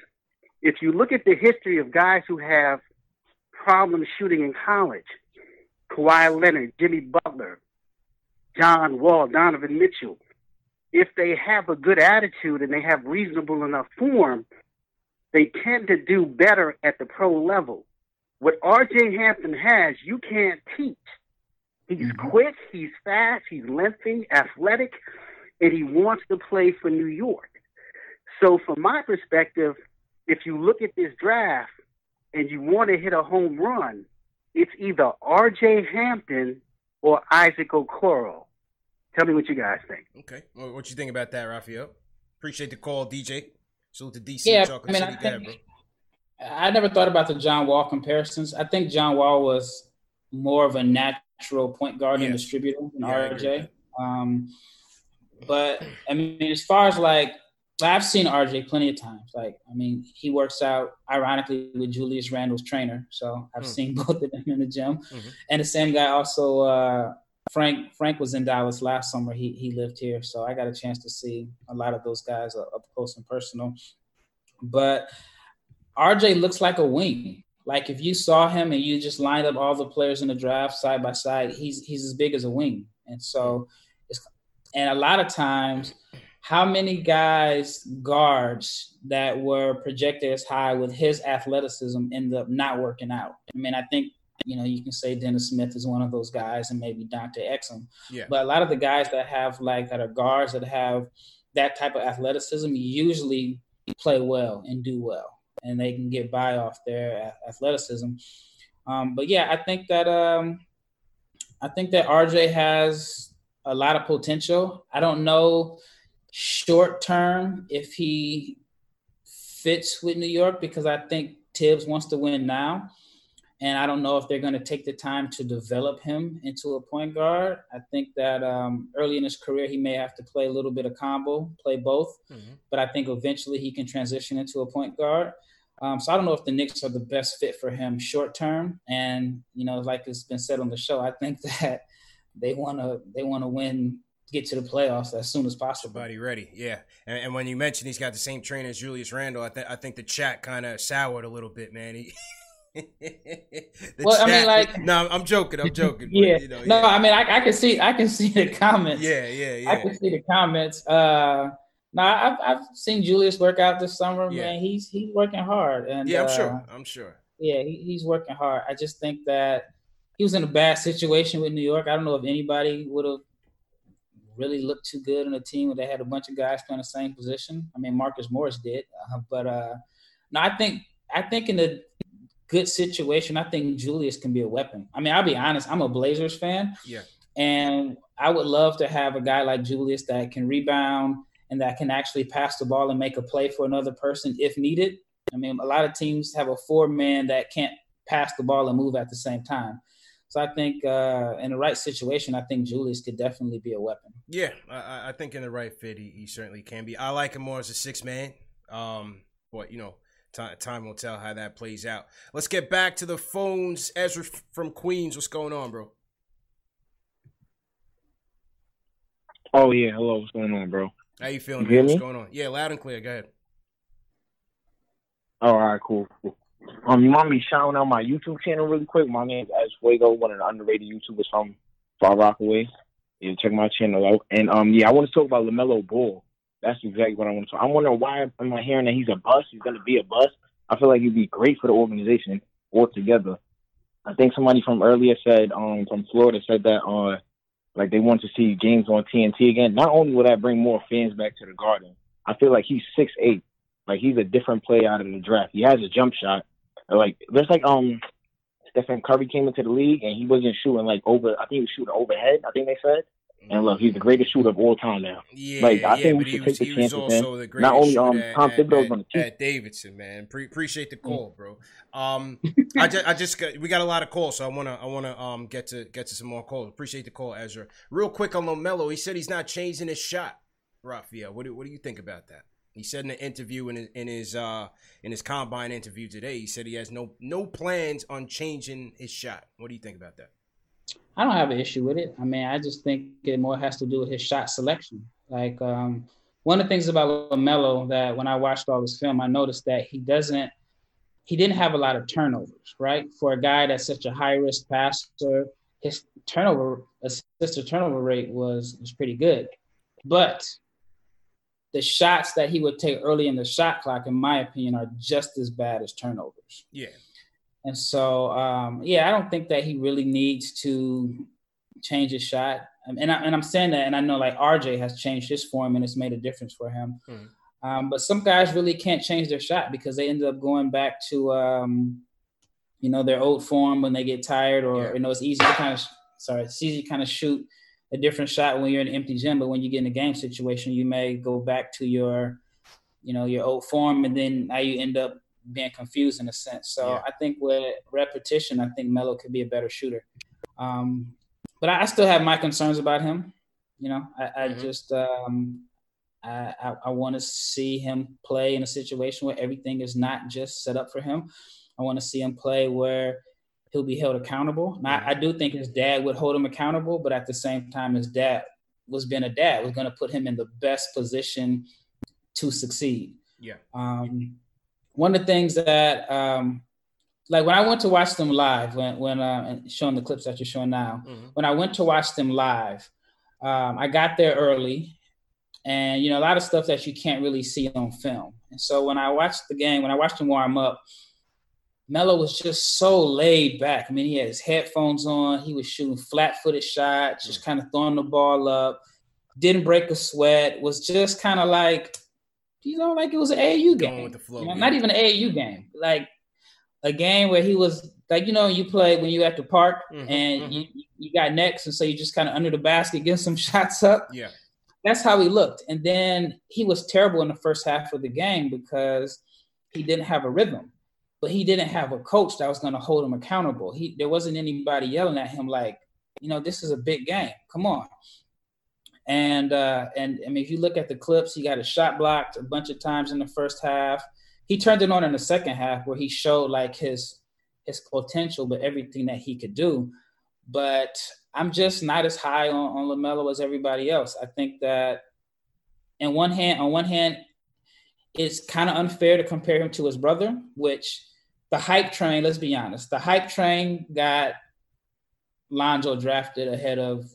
if you look at the history of guys who have problems shooting in college, Kawhi Leonard, Jimmy Butler, John Wall, Donovan Mitchell, if they have a good attitude and they have reasonable enough form, they tend to do better at the pro level. What RJ Hampton has, you can't teach. He's mm-hmm. quick, he's fast, he's lengthy, athletic, and he wants to play for New York. So, from my perspective, if you look at this draft and you want to hit a home run, it's either R.J. Hampton or Isaac Okoro. Tell me what you guys think. Okay, well, what you think about that, Rafael? Appreciate the call, DJ. Salute to DC. Yeah, I mean, I, think, I never thought about the John Wall comparisons. I think John Wall was more of a natural point guard and distributor than yeah, RJ. Um, but I mean, as far as like I've seen RJ plenty of times. Like, I mean, he works out ironically with Julius Randle's trainer, so I've mm. seen both of them in the gym. Mm-hmm. And the same guy also, uh, Frank. Frank was in Dallas last summer. He he lived here, so I got a chance to see a lot of those guys up close and personal. But RJ looks like a wing. Like if you saw him and you just lined up all the players in the draft side by side, he's he's as big as a wing. And so it's and a lot of times how many guys guards that were projected as high with his athleticism end up not working out? I mean, I think you know you can say Dennis Smith is one of those guys, and maybe Dante Exum. Yeah. But a lot of the guys that have like that are guards that have that type of athleticism usually play well and do well, and they can get by off their athleticism. Um, but yeah, I think that um, I think that RJ has a lot of potential. I don't know short term if he fits with New York because I think Thibs wants to win now. And I don't know if they're going to take the time to develop him into a point guard. I think that um, early in his career, he may have to play a little bit of combo, play both. Mm-hmm. But I think eventually he can transition into a point guard. Um, so I don't know if the Knicks are the best fit for him short term. And you know, like it's been said on the show, I think that they want to they want to win get to the playoffs as soon as possible. Everybody ready, yeah. And, and, when you mentioned he's got the same trainer as Julius Randle, I, th- I think the chat kind of soured a little bit, man. He, well, chat, I mean, like, no, I'm joking. I'm joking. yeah, but, you know, no, yeah. I mean, I, I, can see, I can see the comments. Yeah, yeah, yeah. I can see the comments. Uh, no, I've I've seen Julius work out this summer. Yeah. Man, he's he's working hard, and yeah, I'm uh, sure. I'm sure. Yeah, he, he's working hard. I just think that he was in a bad situation with New York. I don't know if anybody would have really looked too good on a team where they had a bunch of guys playing the same position. I mean, Marcus Morris did, uh, but uh, no, I think I think in a good situation, I think Julius can be a weapon. I mean, I'll be honest, I'm a Blazers fan, yeah, and I would love to have a guy like Julius that can rebound and that can actually pass the ball and make a play for another person if needed. I mean, a lot of teams have a four man that can't pass the ball and move at the same time. So I think uh, in the right situation, I think Julius could definitely be a weapon. Yeah, I, I think in the right fit, he, he, certainly can be. I like him more as a six man, um, but you know, time, time will tell how that plays out. Let's get back to the phones. Ezra from Queens, what's going on, bro? Oh yeah, hello. What's going on, bro? How you feeling? You What's going on? Yeah, loud and clear. Go ahead. All right, cool. cool. Um, you want me shouting out my YouTube channel really quick? My name is Fuego, one of the underrated YouTubers from Far Rockaway. Yeah, check my channel out. And um, yeah, I want to talk about LaMelo Ball. That's exactly what I want to talk. I'm wondering why am I hearing that he's a bust? He's going to be a bust. I feel like he'd be great for the organization altogether. I think somebody from earlier said um from Florida said that uh like they want to see games on TNT again. Not only will that bring more fans back to the Garden, I feel like he's six eight. Like he's a different player out of the draft. He has a jump shot. Like there's like um Stephen Curry came into the league and he wasn't shooting like over. I think he was shooting overhead. I think they said. And look, he's the greatest shooter of all time now. Yeah, like I yeah, think we should was, take the chance with him. Not only um Tom Thibodeau's on the team. At Davidson, man, Pre- appreciate the call, bro. Um, I just, I just got, we got a lot of calls, so I wanna, I wanna um get to get to some more calls. Appreciate the call, Ezra. Real quick on LaMelo, he said he's not changing his shot. Rafael, what do, what do you think about that? He said in an interview in his, in his uh in his combine interview today, he said he has no no plans on changing his shot. What do you think about that? I don't have an issue with it. I mean, I just think it more has to do with his shot selection. Like um, one of the things about LaMelo that when I watched all this film, I noticed that he doesn't he didn't have a lot of turnovers, right? For a guy that's such a high risk passer, his turnover assist turnover rate was was pretty good. But the shots that he would take early in the shot clock, in my opinion, are just as bad as turnovers. Yeah. And so, um, yeah, I don't think that he really needs to change his shot. And, I, and I'm saying that, and I know like RJ has changed his form and it's made a difference for him. Mm-hmm. Um, but some guys really can't change their shot because they end up going back to, um, you know, their old form when they get tired, or yeah. you know, it's easy to kind of, sorry, it's easy to kind of shoot a different shot when you're in an empty gym, but when you get in a game situation, you may go back to your, you know, your old form, and then now you end up being confused in a sense. So yeah. I think with repetition, I think Melo could be a better shooter. Um, but I, I, still have my concerns about him. You know, I, I mm-hmm. just um, I, I, I want to see him play in a situation where everything is not just set up for him. I want to see him play where he'll be held accountable. Now, I, I do think his dad would hold him accountable, but at the same time, his dad was being a dad was going to put him in the best position to succeed. Yeah. Um, one of the things that, um, like when I went to watch them live, when when uh, showing the clips that you're showing now, mm-hmm. when I went to watch them live, um, I got there early, and you know a lot of stuff that you can't really see on film. And so when I watched the game, when I watched them warm up, Melo was just so laid back. I mean, he had his headphones on. He was shooting flat-footed shots, just mm. kind of throwing the ball up. Didn't break a sweat. Was just kind of like, you know, like it was an AAU game. Flow, you know, Not even an AAU game. Like a game where he was like, you know, you play when you at the park mm-hmm, and mm-hmm. You, you got next, and so you just kind of under the basket, get some shots up. Yeah. That's how he looked. And then he was terrible in the first half of the game because – he didn't have a rhythm, but he didn't have a coach that was going to hold him accountable. He there wasn't anybody yelling at him like, you know, this is a big game. Come on. And uh, and I mean, if you look at the clips, he got a shot blocked a bunch of times in the first half. He turned it on in the second half where he showed like his his potential, but everything that he could do. But I'm just not as high on, on LaMelo as everybody else. I think that in one hand, on one hand, it's kind of unfair to compare him to his brother, which the hype train, let's be honest, the hype train got Lonzo drafted ahead of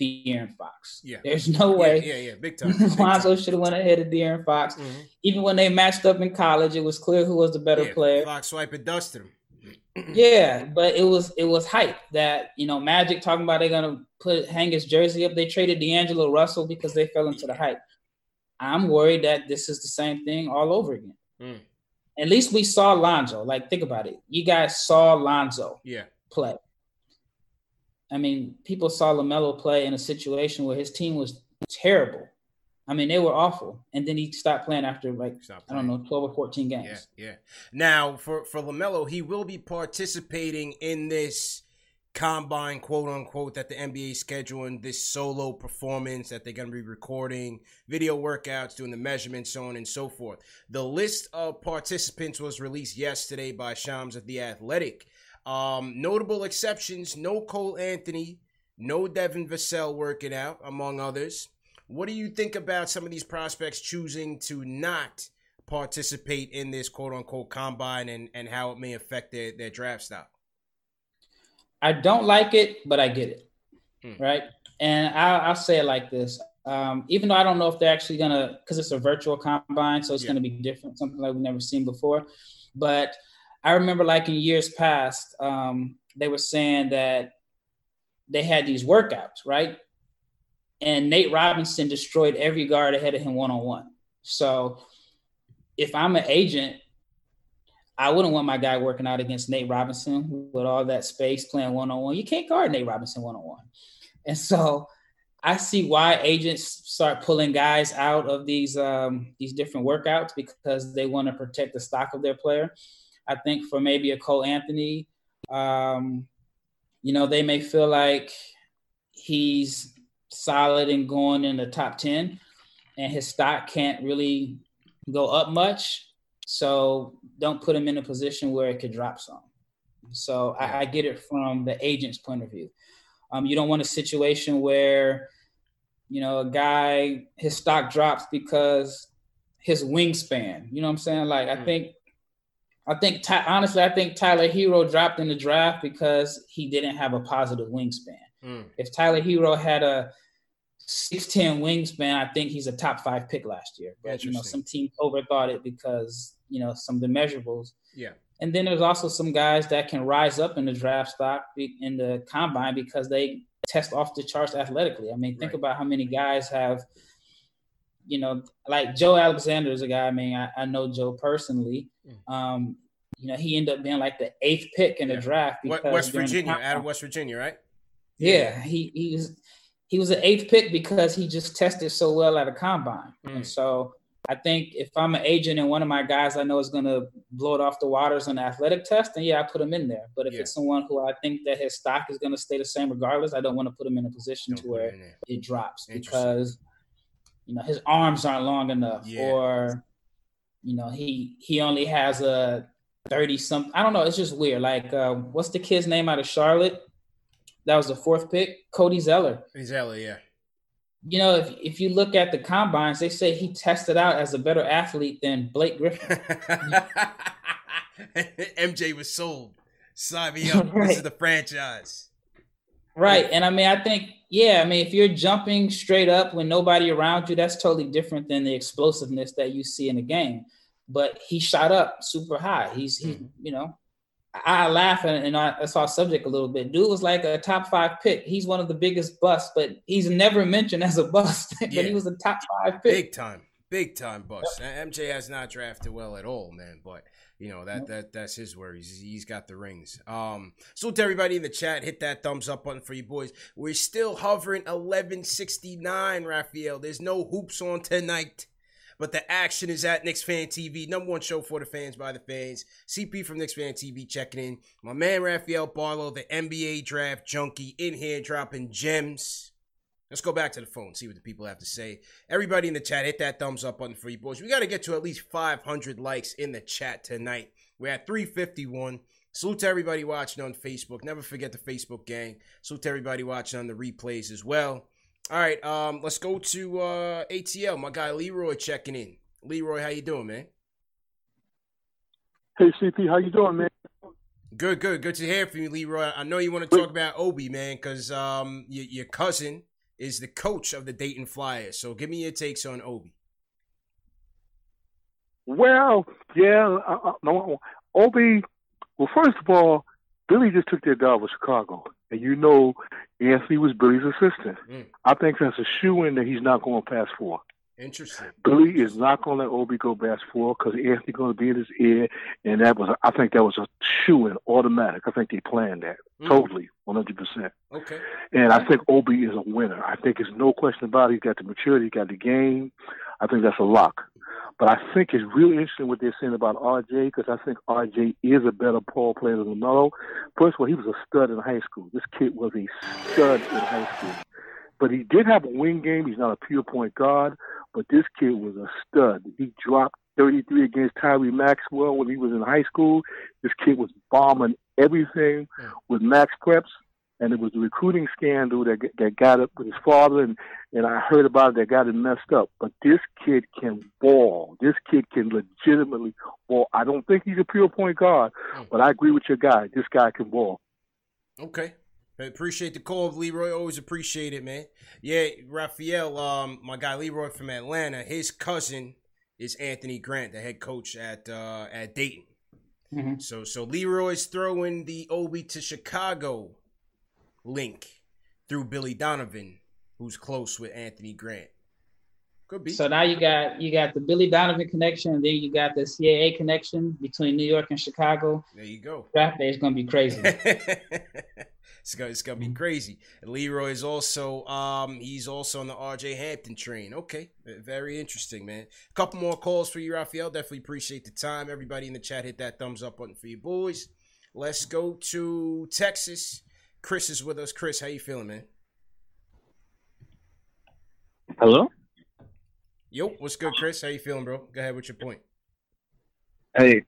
De'Aaron Fox. Yeah. There's no way. Yeah, yeah, yeah. big time. Big Lonzo should have went ahead of De'Aaron Fox. Mhm. Even when they matched up in college, it was clear who was the better Yeah, player. Fox swipe and dusted him. Yeah, but it was it was hype that you know Magic talking about they're gonna put hang his jersey up. They traded D'Angelo Russell because they fell into the hype. I'm worried that this is the same thing all over again. Mm. At least we saw Lonzo. Like think about it. You guys saw Lonzo Yeah. play. I mean, people saw LaMelo play in a situation where his team was terrible. I mean, they were awful. And then he stopped playing after like I don't know, 12 or 14 games. Yeah, yeah. Now for for LaMelo, he will be participating in this combine, quote unquote, that the NBA is scheduling this solo performance that they're going to be recording, video workouts, doing the measurements, so on and so forth. The list of participants was released yesterday by Shams of the Athletic. Um, notable exceptions: no Cole Anthony, no Devin Vassell working out, among others. What do you think about some of these prospects choosing to not participate in this quote unquote combine and, and how it may affect their, their draft stock? I don't like it, but I get it. Hmm. Right. And I'll, I'll say it like this. Um, even though I don't know if they're actually going to, because it's a virtual combine, so it's Yeah. going to be different, something like we've never seen before. But I remember, like in years past, um, they were saying that they had these workouts, right? And Nate Robinson destroyed every guard ahead of him one on one. So if I'm an agent, I wouldn't want my guy working out against Nate Robinson with all that space playing one on one. You can't guard Nate Robinson one on one. And so I see why agents start pulling guys out of these um, these different workouts because they want to protect the stock of their player. I think for maybe a Cole Anthony, um, you know, they may feel like he's solid and going in the top 10 and his stock can't really go up much. So don't put him in a position where it could drop some. So I, I get it from the agent's point of view. Um, you don't want a situation where, you know, a guy his stock drops because his wingspan. You know what I'm saying? Like I think, I think honestly, I think Tyler Herro dropped in the draft because he didn't have a positive wingspan. Mm. If Tyler Herro had a 6'10 wingspan, I think he's a top five pick last year. But you know, some teams overthought it because, you know, some of the measurables. Yeah. And then there's also some guys that can rise up in the draft stock in the combine because they test off the charts athletically. I mean, think about how many guys have, you know, like Joe Alexander is a guy. I mean, I, I know Joe personally. Um, you know, he ended up being like the eighth pick in the draft because West Virginia, out of West Virginia, right? yeah, he he was he was an eighth pick because he just tested so well at a combine. Mm. And so I think if I'm an agent and one of my guys I know is gonna blow it off the waters on the athletic test, then yeah, I put him in there. But if Yeah. it's someone who I think that his stock is gonna stay the same regardless, I don't want to put him in a position to where it drops because you know his arms aren't long enough Yeah. or you know he he only has a 30 something i don't know it's just weird like uh, what's the kid's name out of charlotte that was the fourth pick cody zeller Exactly, yeah. you know if, if you look at the combines they say he tested out as a better athlete than blake griffin MJ was sold. Sign me up. This is the franchise. Right. And I mean, I think, yeah, I mean, if you're jumping straight up when nobody around you, that's totally different than the explosiveness that you see in the game. But he shot up super high. He's, he, mm-hmm. you know, I, I laugh and, and I, that's our subject a little bit. Dude was like a top five pick. He's one of the biggest busts, but he's never mentioned as a bust. but Yeah. he was a top five pick. Big time. Big time bust. MJ has not drafted well at all, man. But you know that that that's his worries. He's got the rings. Um, so to everybody in the chat, hit that thumbs up button for you boys. We're still hovering eleven sixty nine, Rafael. There's no hoops on tonight. But the action is at Knicks Fan TV, number one show for the fans by the fans. CP from Knicks Fan TV checking in. My man Rafael Barlowe, the NBA draft junkie, in here dropping gems. Let's go back to the phone, see what the people have to say. Everybody in the chat, hit that thumbs up button for you boys. We got to get to at least 500 likes in the chat tonight. We're at 351. Salute to everybody watching on Facebook. Never forget the Facebook gang. Salute to everybody watching on the replays as well. All right, um, let's go to uh, ATL. My guy Leroy checking in. Leroy, how you doing, man? Hey CP, how you doing, man? Good, good, good to hear from you, Leroy. I know you want to talk about Obi, man, because um, your, your cousin is the coach of the Dayton Flyers. So give me your takes on Obi. Well, yeah, uh, no, Obi. Well, first of all, Billy just took their job with Chicago, and you know, Anthony was Billy's assistant. Mm. I think that's a shoe in that he's not going to pass four. Interesting. Billy is not going to let Obi go past four because Anthony's going to be in his ear, and that was I think that was a shoe in automatic. I think they planned that mm. totally, one hundred percent. Okay. And I think Obi is a winner. I think there's no question about it. He's got the maturity, he's got the game. I think that's a lock. But I think it's really interesting what they're saying about RJ because I think RJ is a better ball player than LaMelo. First of all, he was a stud in high school. This kid was a stud in high school. But he did have a wing game. He's not a pure point guard, but this kid was a stud. He dropped 33 against Tyree Maxwell when he was in high school. This kid was bombing everything mm. with max preps, and it was the recruiting scandal that that got up with his father, and and I heard about it that got it messed up. But this kid can ball. This kid can legitimately ball. I don't think he's a pure point guard, mm. but I agree with your guy. This guy can ball. Okay. I appreciate the call, of Leroy. Always appreciate it, man. Yeah, Rafael, um, my guy Leroy from Atlanta. His cousin is Anthony Grant, the head coach at uh, at Dayton. Mm-hmm. So so Leroy's throwing the Obi to Chicago link through Billy Donovan, who's close with Anthony Grant. Could be. So now you got you got the Billy Donovan connection, and then you got the CAA connection between New York and Chicago. There you go. Draft day is gonna be crazy. It's gonna, it's gonna be crazy. And Leroy is also um he's also on the RJ Hampton train. Okay, very interesting, man. A couple more calls for you, Rafael. Definitely appreciate the time. Everybody in the chat, hit that thumbs up button for you boys. Let's go to Texas. Chris is with us. Chris, how you feeling, man? Hello. Yo, what's good, Chris? How you feeling, bro? Go ahead with your point. Hey,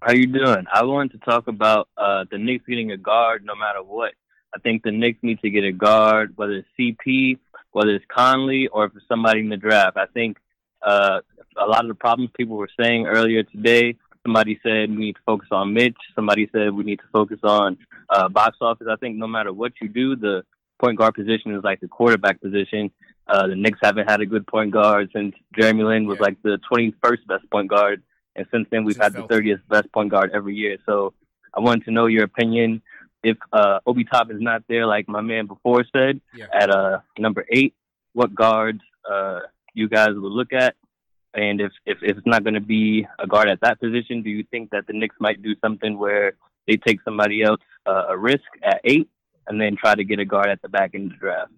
how you doing? I wanted to talk about uh, the Knicks getting a guard no matter what. I think the Knicks need to get a guard, whether it's CP, whether it's Conley, or if it's somebody in the draft. I think uh, a lot of the problems people were saying earlier today. Somebody said we need to focus on Mitch. Somebody said we need to focus on uh, box office. I think no matter what you do, the point guard position is like the quarterback position. Uh, the Knicks haven't had a good point guard since Jeremy Lin was yeah. like the 21st best point guard, and since then we've had the 30th best point guard every year. So I wanted to know your opinion if uh, Obi Top is not there, like my man before said, yeah. at uh, number eight, what guards uh, you guys would look at? And if, if, if it's not going to be a guard at that position, do you think that the Knicks might do something where they take somebody else uh, a risk at eight and then try to get a guard at the back end of the draft?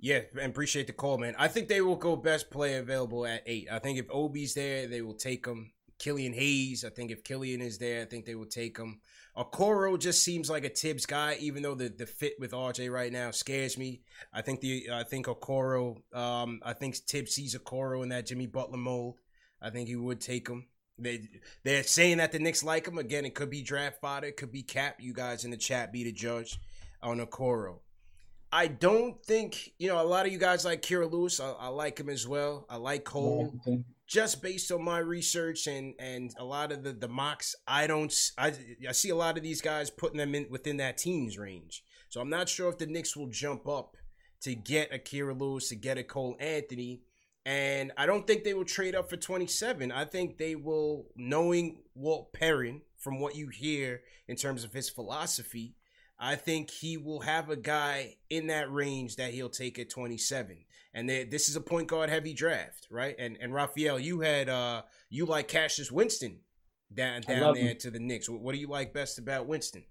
Yeah, and appreciate the call, man. I think they will go best player available at eight. I think if Obi's there, they will take him. Killian Hayes, I think if Killian is there, I think they will take him. Okoro just seems like a Thibs guy, even though the, the fit with RJ right now scares me. I think the I think Okoro, um, I think Thibs sees Okoro in that Jimmy Butler mold. I think he would take him. They they're saying that the Knicks like him again. It could be draft fodder, it could be cap. You guys in the chat be the judge on Okoro. I don't think you know a lot of you guys like Kira Lewis. I, I like him as well. I like Cole just based on my research and and a lot of the the mocks, I don't I I see a lot of these guys putting them in within that team's range. So I'm not sure if the Knicks will jump up to get a Kira Lewis to get a Cole Anthony. And I don't think they will trade up for 27. I think they will, knowing Walt Perrin, from what you hear in terms of his philosophy, I think he will have a guy in that range that he'll take at 27 and they, this is a point guard heavy draft, right? And and Rafael, you had uh you like Cassius Winston down down there him. to the Knicks. What do you like best about Winston?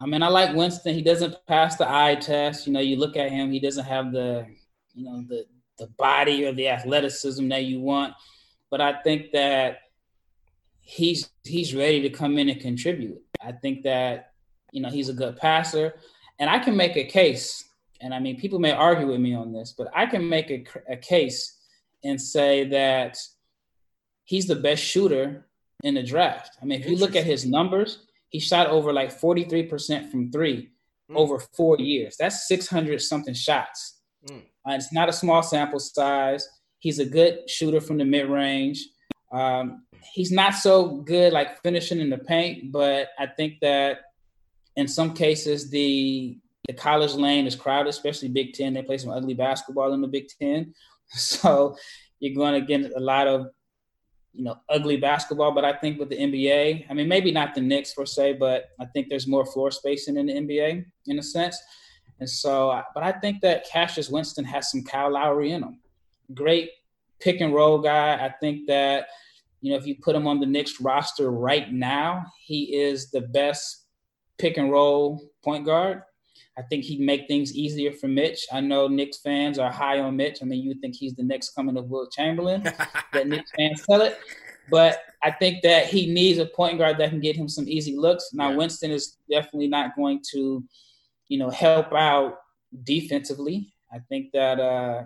I mean, I like Winston. He doesn't pass the eye test. You know, you look at him, he doesn't have the, you know, the the body or the athleticism that you want, but I think that he's he's ready to come in and contribute. I think that you know he's a good passer, and I can make a case. And I mean, people may argue with me on this, but I can make a, a case and say that he's the best shooter in the draft. I mean, if you look at his numbers, he shot over like 43% from three mm. over four years. That's 600 something shots. Mm. Uh, it's not a small sample size. He's a good shooter from the mid range. Um, he's not so good like finishing in the paint, but I think that in some cases the the college lane is crowded, especially Big Ten. They play some ugly basketball in the Big Ten, so you're going to get a lot of you know ugly basketball. But I think with the NBA, I mean maybe not the Knicks per se, but I think there's more floor spacing in the NBA in a sense. And so, but I think that Cassius Winston has some Kyle Lowry in him. Great pick and roll guy. I think that, you know, if you put him on the Knicks roster right now, he is the best pick and roll point guard. I think he'd make things easier for Mitch. I know Knicks fans are high on Mitch. I mean, you think he's the next coming of Wilt Chamberlain. that Knicks fans tell it. But I think that he needs a point guard that can get him some easy looks. Now, yeah. Winston is definitely not going to – you know, help out defensively. I think that uh,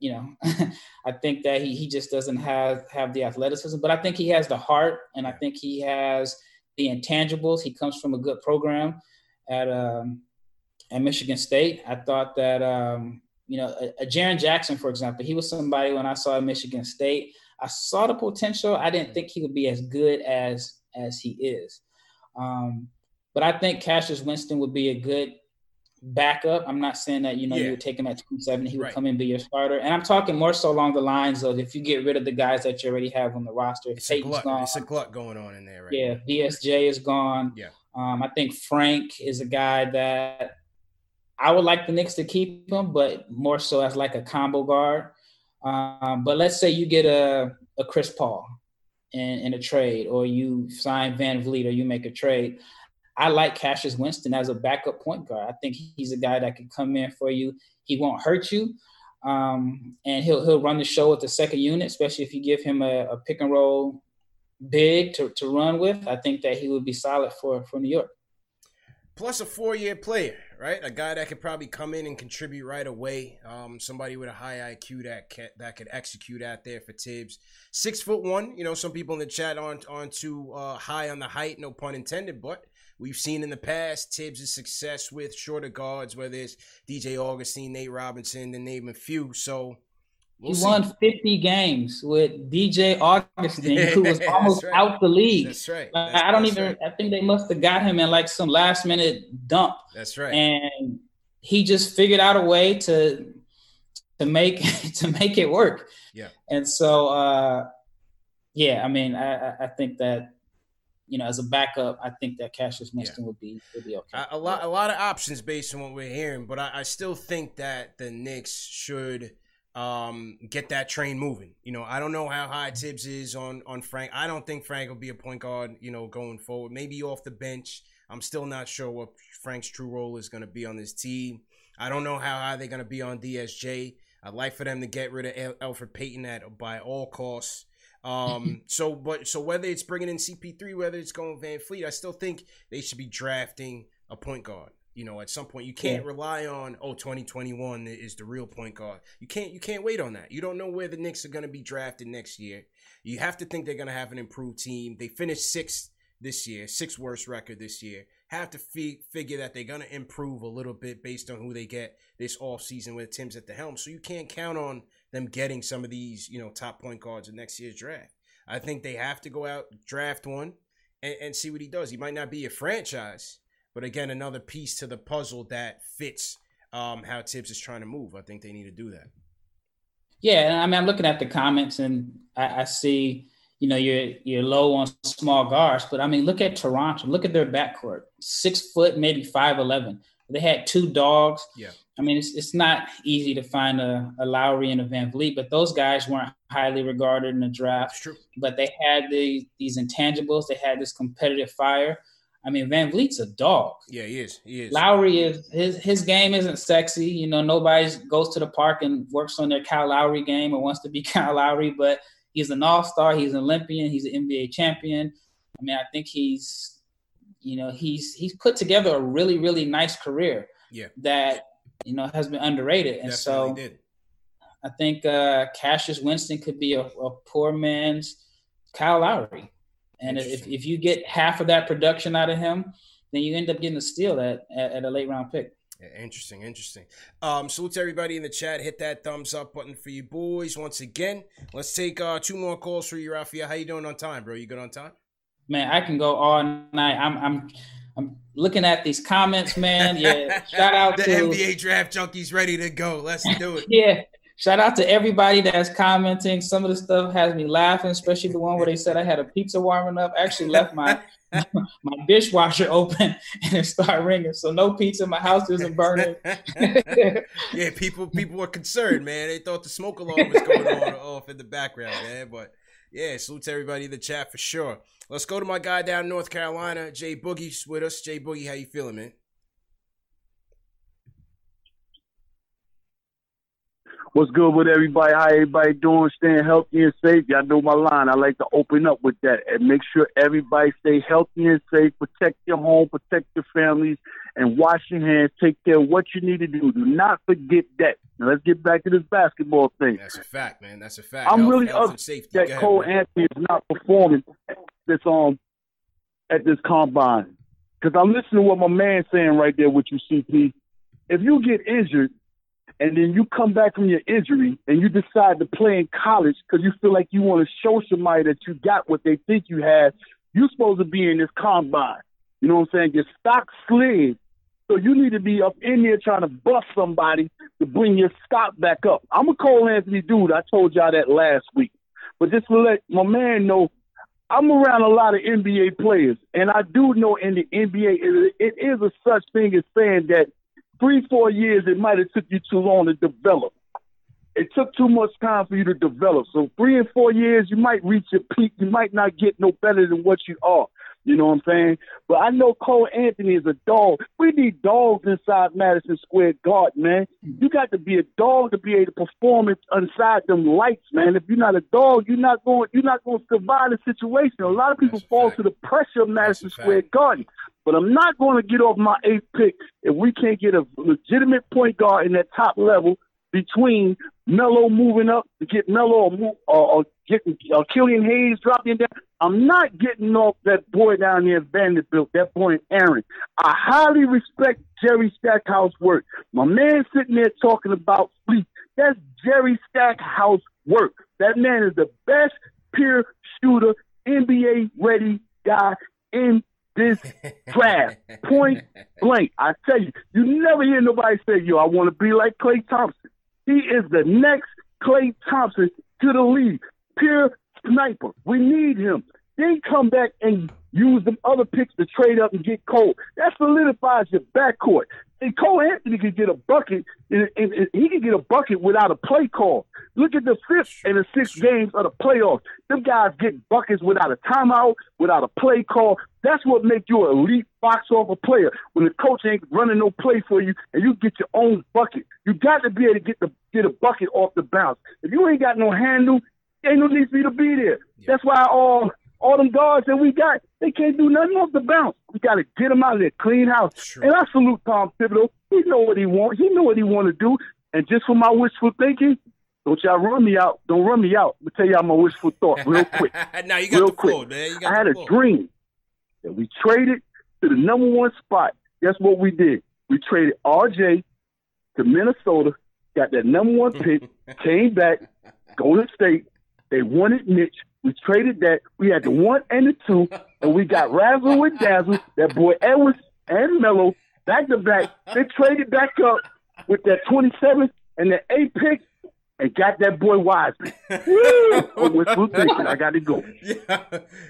you know, I think that he he just doesn't have have the athleticism, but I think he has the heart, and I think he has the intangibles. He comes from a good program at um, at Michigan State. I thought that um, you know, a, a Jaren Jackson, for example, he was somebody when I saw at Michigan State. I saw the potential. I didn't think he would be as good as as he is. Um, but I think Cassius Winston would be a good backup. I'm not saying that you know yeah. you would take him at 27, he would right. come in and be your starter. And I'm talking more so along the lines of if you get rid of the guys that you already have on the roster. It's, a glut, gone, it's a glut going on in there, right? Yeah, DSJ is gone. Yeah. Um, I think Frank is a guy that I would like the Knicks to keep him, but more so as like a combo guard. Um, but let's say you get a, a Chris Paul in, in a trade, or you sign VanVleet, or you make a trade. I like Cassius Winston as a backup point guard. I think he's a guy that can come in for you. He won't hurt you, um, and he'll he'll run the show with the second unit, especially if you give him a, a pick and roll big to, to run with. I think that he would be solid for for New York. Plus a four year player, right? A guy that could probably come in and contribute right away. Um, somebody with a high IQ that can, that could execute out there for Thibs. Six foot one. You know, some people in the chat aren't aren't too uh, high on the height, no pun intended, but We've seen in the past Thibs' success with shorter guards, whether it's DJ Augustin, Nate Robinson, to name a few. So we'll he see. won 50 games with DJ Augustin, yeah, who was almost right. out the league. That's right. That's, I don't even. Right. I think they must have got him in like some last minute dump. That's right. And he just figured out a way to to make to make it work. Yeah. And so, uh, yeah, I mean, I, I think that you know, as a backup, I think that Cassius Winston yeah. would be would be okay. A, a, lot, a lot of options based on what we're hearing, but I, I still think that the Knicks should um, get that train moving. You know, I don't know how high Thibs is on on Frank. I don't think Frank will be a point guard. You know, going forward, maybe off the bench. I'm still not sure what Frank's true role is going to be on this team. I don't know how high they're going to be on DSJ. I'd like for them to get rid of Elfrid Payton at by all costs. Um, so, but so whether it's bringing in CP3, whether it's going VanVleet, I still think they should be drafting a point guard. You know, at some point, you can't yeah. rely on oh 2021 is the real point guard. You can't you can't wait on that. You don't know where the Knicks are going to be drafted next year. You have to think they're going to have an improved team. They finished sixth this year, sixth worst record this year. Have to fi- figure that they're going to improve a little bit based on who they get this off season with Tim's at the helm. So you can't count on them getting some of these, you know, top point guards in next year's draft. I think they have to go out, draft one, and, and see what he does. He might not be a franchise, but again, another piece to the puzzle that fits um, how Thibs is trying to move. I think they need to do that. Yeah, I mean, I'm looking at the comments and I, I see, you know, you're you're low on small guards, but I mean, look at Toronto. Look at their backcourt, six foot, maybe five eleven. They had two dogs. Yeah. I mean, it's, it's not easy to find a, a Lowry and a VanVleet, but those guys weren't highly regarded in the draft. That's true. But they had the, these intangibles. They had this competitive fire. I mean, VanVleet's a dog. Yeah, he is. He is. Lowry is his his game isn't sexy. You know, nobody goes to the park and works on their Kyle Lowry game or wants to be Kyle Lowry, but he's an all star. He's an Olympian. He's an NBA champion. I mean, I think he's, you know, he's he's put together a really really nice career. Yeah. That you know has been underrated, and Definitely so did. I think uh, Cassius Winston could be a, a poor man's Kyle Lowry. And if, if you get half of that production out of him, then you end up getting a steal at, at, at a late round pick. Yeah, interesting, interesting. Um, salute to everybody in the chat. Hit that thumbs up button for you boys once again. Let's take uh, two more calls for you, Rafael. How you doing on time, bro? You good on time? Man, I can go all night. I'm I'm I'm looking at these comments, man. Yeah, shout out the to NBA draft junkies ready to go. Let's do it. yeah. Shout out to everybody that's commenting. Some of the stuff has me laughing, especially the one where they said I had a pizza warming up. I actually left my my dishwasher open and it started ringing. So no pizza. My house isn't burning. yeah, people people were concerned, man. They thought the smoke alarm was going on off in the background, man. But yeah, salute to everybody in the chat for sure. Let's go to my guy down in North Carolina, Jay Boogie's with us. Jay Boogie, how you feeling, man? What's good with everybody? How everybody doing? Staying healthy and safe. Y'all know my line. I like to open up with that and make sure everybody stay healthy and safe. Protect your home, protect your families, and wash your hands. Take care of what you need to do. Do not forget that. Now let's get back to this basketball thing. That's a fact, man. That's a fact. I'm Health- really health upset safety. that ahead, Cole man. Anthony is not performing this um at this combine. Because I listen to what my man's saying right there with you, CP. If you get injured and then you come back from your injury and you decide to play in college because you feel like you want to show somebody that you got what they think you have, you're supposed to be in this combine. You know what I'm saying? Your stock slid. So you need to be up in there trying to bust somebody to bring your stock back up. I'm a Cole Anthony dude. I told y'all that last week. But just to let my man know, I'm around a lot of NBA players, and I do know in the NBA it, is a such thing as saying that three, four years it might have took you too long to develop. It took too much time for you to develop. So three and four years, you might reach your peak. You might not get no better than what you are. You know what I'm saying? But I know Cole Anthony is a dog. We need dogs inside Madison Square Garden, man. You got to be a dog to be able to perform inside them lights, man. If you're not a dog, you're not going. You're not going to survive the situation. A lot of people fall to the pressure of Madison Square Garden. But I'm not going to get off my eighth pick if we can't get a legitimate point guard in that top level between Melo moving up to get Melo or, move, or, or getting uh, Killian Hayes dropping down. I'm not getting off that boy down there at Vanderbilt, that boy Aaron. I highly respect Jerry Stackhouse work. My man sitting there talking about sleep. That's Jerry Stackhouse work. That man is the best pure shooter, NBA ready guy in this draft. Point blank. I tell you, you never hear nobody say, yo, I want to be like Klay Thompson. He is the next Klay Thompson to the league. Pure sniper. We need him. Then come back and use them other picks to trade up and get Cole. That solidifies your backcourt. And Cole Anthony can get a bucket, and, and- and he can get a bucket without a play call. Look at the fifth and the sixth games of the playoffs. Them guys get buckets without a timeout, without a play call. That's what makes you an elite box office player. When the coach ain't running no play for you, and you get your own bucket. You got to be able to get the get a bucket off the bounce. If you ain't got no handle, ain't no need for you to be there. That's why all all them guards that we got, they can't do nothing off the bounce. We got to get them out of there, clean house. And I salute Tom Thibodeau. He know what he want. He know what he want to do. And just for my wishful thinking, don't y'all run me out. Don't run me out. Let me tell y'all my wishful thought real quick. now you got real the quick. floor, man. You got I had a dream that we traded to the number one spot. Guess what we did? We traded RJ to Minnesota, got that number one pick, came back, Golden State. They wanted Mitch. We traded that. We had the one and the two, and we got Razzle and Dazzle, that boy Edwards and Mello back to back. They traded back up with that 27 and the eight pick and got that boy Wiseman. Woo! I'm thinking. I got to go. Yeah,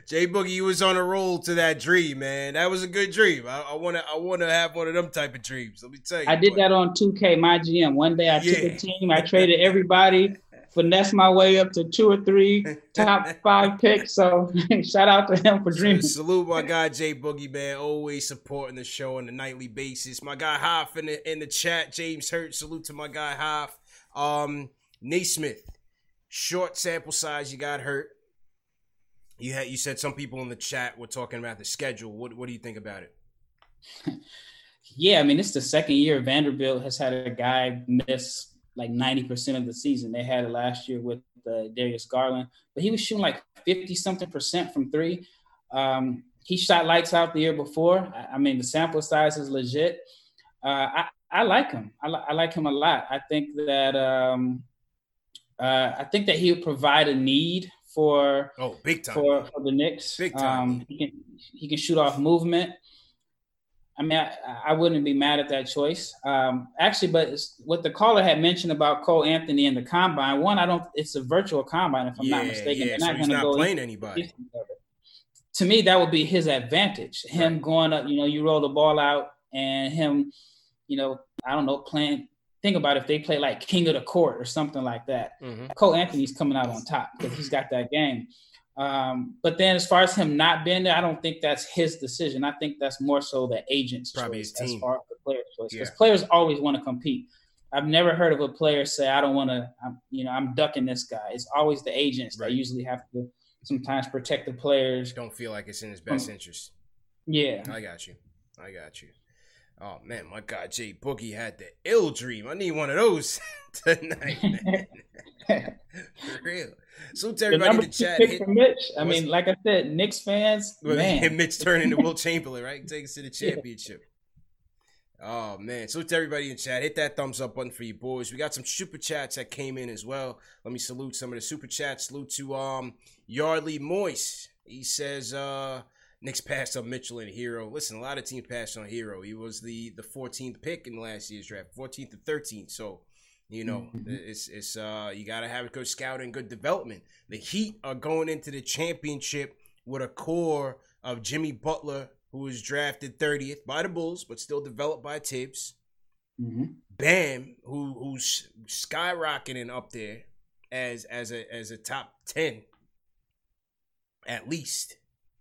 Jay Boogie, you was on a roll to that dream, man. That was a good dream. I want to, I want to have one of them type of dreams. Let me tell you. I did that on 2K, my GM. One day I took a team, I traded everybody, finesse my way up to two or three top five picks. So shout out to him for dreaming. Salute my guy Jay Boogie man, always supporting the show on a nightly basis. My guy Hoff in the in the chat, James Hurt. Salute to my guy Hoff. Um, Nesmith, short sample size. You got hurt. You had you said some people in the chat were talking about the schedule. What what do you think about it? yeah, I mean, it's the second year Vanderbilt has had a guy miss like 90% of the season. They had it last year with uh, Darius Garland, but he was shooting like 50 something percent from three. Um, he shot lights out the year before. I, I mean, the sample size is legit. Uh, I, I like him. I, li- I, like him a lot. I think that um, uh, I think that he would provide a need for oh big time for, for the Knicks. Big time. Um, he can he can shoot off movement. I mean, I, I wouldn't be mad at that choice. Um, actually, but what the caller had mentioned about Cole Anthony and the combine. One, I don't. It's a virtual combine, if I'm yeah, not mistaken. Yeah, They're so not he's to not go playing anybody. To me, that would be his advantage. Him Right. going up, you know, you roll the ball out, and him, you know, I don't know, playing. Think about if they play like king of the court or something like that. Mhm. Cole Anthony's coming out on top because he's got that game. Um, but then, as far as him not being there, I don't think that's his decision. I think that's more so the agent's Probably choice as far as the player's choice. Because Yeah. players always want to compete. I've never heard of a player say, "I don't want to," you know, I'm ducking this guy. It's always the agents that usually have to sometimes protect the players. Don't feel like it's in his best interest. Yeah. I got you. I got you. Oh man, my guy Jay Boogie had the ill dream. I need one of those tonight, man. For real. So to The everybody in the chat. hit- Mitch. I mean, like I said, Knicks fans, Well, man. Mitch turn into Wilt Chamberlain, right? Take us to the championship. Oh man! So to everybody in chat, hit that thumbs up button for you boys. We got some super chats that came in as well. Let me salute some of the super chats. Salute to um Yardley Moist. He says uh Knicks passed on Mitchell and Herro. Listen, a lot of teams passed on Herro. He was the the 14th pick in last year's draft, 14th to 13th. So you know, it's it's uh you gotta have good scouting, good development. The Heat are going into the championship with a core of Jimmy Butler, who was drafted 30th by the Bulls, but still developed by Thibs. Mhm. Bam, who who's skyrocketing up there as as a as a top 10 at least.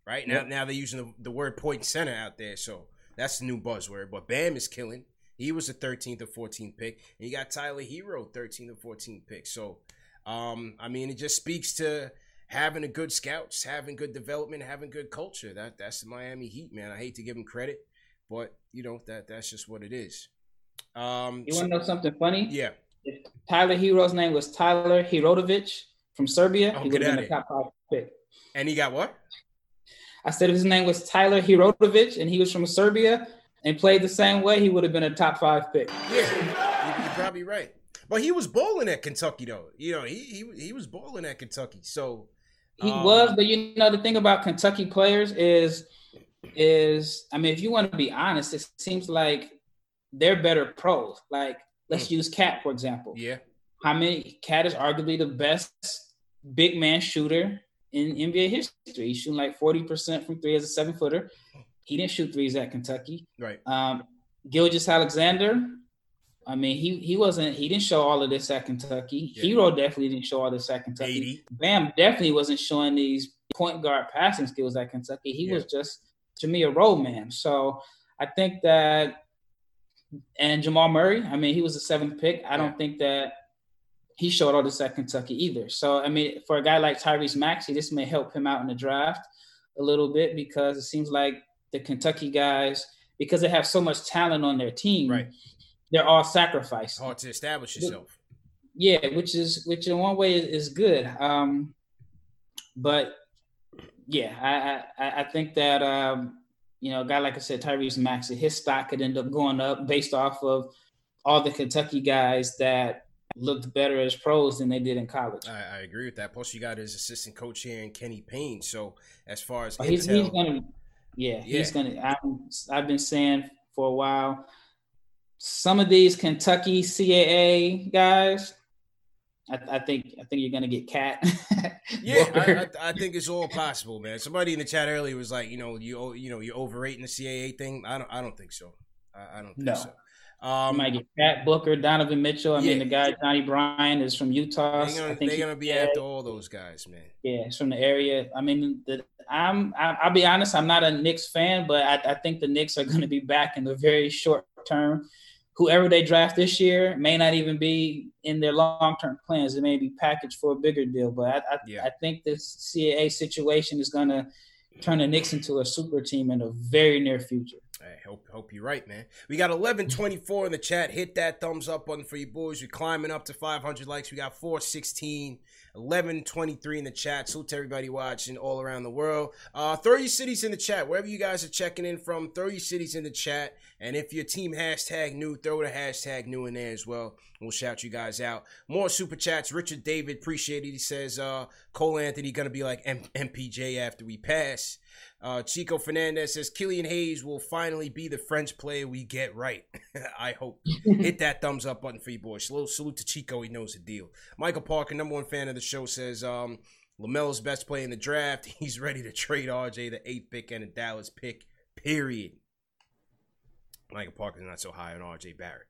Right? Now Yep. now they're using the, the word point center out there, so that's the new buzzword. But Bam is killing. He was a 13th or 14th pick. And you got Tyler Herro, 13th or 14th pick. So um, I mean, it just speaks to having a good scouts, having good development, having good culture. That that's the Miami Heat, man. I hate to give them credit, but you know that that's just what it is. Um, You want to know something funny? Yeah. If Tyler Herro's name was Tyler Hirotovic from Serbia, Oh, he would have been a top five pick. And he got what? I said if his name was Tyler Hirotovic and he was from Serbia and played the same way, he would have been a top five pick. Yeah, you- you're probably right. But he was bowling at Kentucky, though. You know, he he he was bowling at Kentucky. So He um, was, but you know the thing about Kentucky players is is I mean if you want to be honest, it seems like they're better pros. Like let's use Cat for example. Yeah. How many Cat is arguably the best big man shooter in NBA history. He's shooting like 40% from three as a seven footer. He didn't shoot threes at Kentucky. Right. Um, Gilgeous-Alexander, I mean, he he wasn't he didn't show all of this at Kentucky. Yeah. Herro definitely didn't show all this at Kentucky. Bam definitely wasn't showing these point guard passing skills at Kentucky. He was just to me a role man. So I think that and Jamal Murray, I mean, he was a seventh pick. I don't think that he showed all this at Kentucky either. So I mean, for a guy like Tyrese Maxey, this may help him out in the draft a little bit because it seems like the Kentucky guys, because they have so much talent on their team, Right. they're all sacrificed. hard to establish yourself. Yeah, which is which in one way is, good. Um, but yeah, I, I I think that um, you know, a guy like I said, Tyrese Maxey, his stock could end up going up based off of all the Kentucky guys that looked better as pros than they did in college. I, I agree with that. Plus, you got his assistant coach here in Kenny Payne. So, as far as Oh, he's, he's gonna, yeah, he's gonna. I'm, I've been saying for a while, some of these Kentucky CAA guys, I, I think, I think you're gonna get cat. Yeah, I, I, I think it's all possible, man. Somebody in the chat earlier was like, you know, you you know, you're overrating the CAA thing. I don't, I don't think so. I, I don't think No. so. Um, you might get Pat Booker, Donovan Mitchell. I Yeah. mean, the guy Johnnie Bryant is from Utah. They're gonna, I think they're gonna be yeah, after all those guys, man. Yeah, it's from the area. I mean, the, I'm I, I'll be honest. I'm not a Knicks fan, but I, I think the Knicks are going to be back in the very short term. Whoever they draft this year may not even be in their long term plans. It may be packaged for a bigger deal. But I I, I think this CAA situation is going to turn the Knicks into a super team in the very near future. I hope hope you're right, man. We got 1124 in the chat. Hit that thumbs up button for you boys. We're climbing up to 500 likes. We got 416, 1123 in the chat. Salute to everybody watching all around the world. Uh, 30 cities in the chat. Wherever you guys are checking in from, 30 cities in the chat. And if your team hashtag new, throw the hashtag new in there as well. We'll shout you guys out. More super chats. Richard David, appreciate it. He says, uh, Cole Anthony gonna be like M- MPJ after we pass. Uh, Chico Fernandez says Killian Hayes will finally be the French player we get right. I hope. Hit that thumbs up button for you boys. Salute, salute to Chico. He knows the deal. Michael Parker, number one fan of the show, says um, LaMelo's best play in the draft. He's ready to trade RJ, the eighth pick, and a Dallas pick. Period. Michael Parker's not so high on RJ Barrett.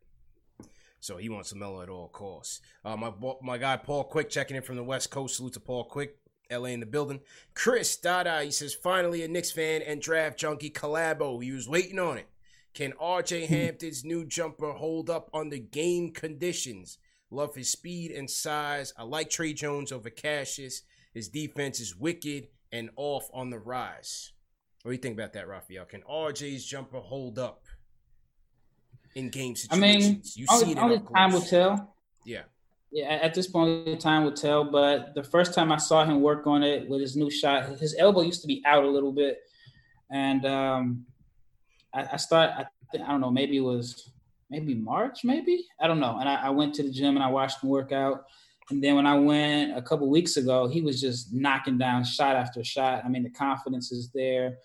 So he wants LaMelo at all costs. Uh, my my guy Paul Quick checking in from the West Coast. Salute to Paul Quick. LA in the building. Chris Dada, he says, finally a Knicks fan and draft junkie collabo. He was waiting on it. Can RJ hmm. Hampton's new jumper hold up under game conditions? Love his speed and size. I like Tre Jones over Cassius. His defense is wicked and off on the rise. What do you think about that, Rafael? Can RJ's jumper hold up in game situations? I mean, you see it only time will tell. Yeah. Yeah, at this point, in time will tell. But the first time I saw him work on it with his new shot, his elbow used to be out a little bit, and um, I, I start. I, think, I don't know. Maybe it was maybe March. Maybe I don't know. And I, I went to the gym and I watched him work out. And then when I went a couple weeks ago, he was just knocking down shot after shot. I mean, the confidence is there.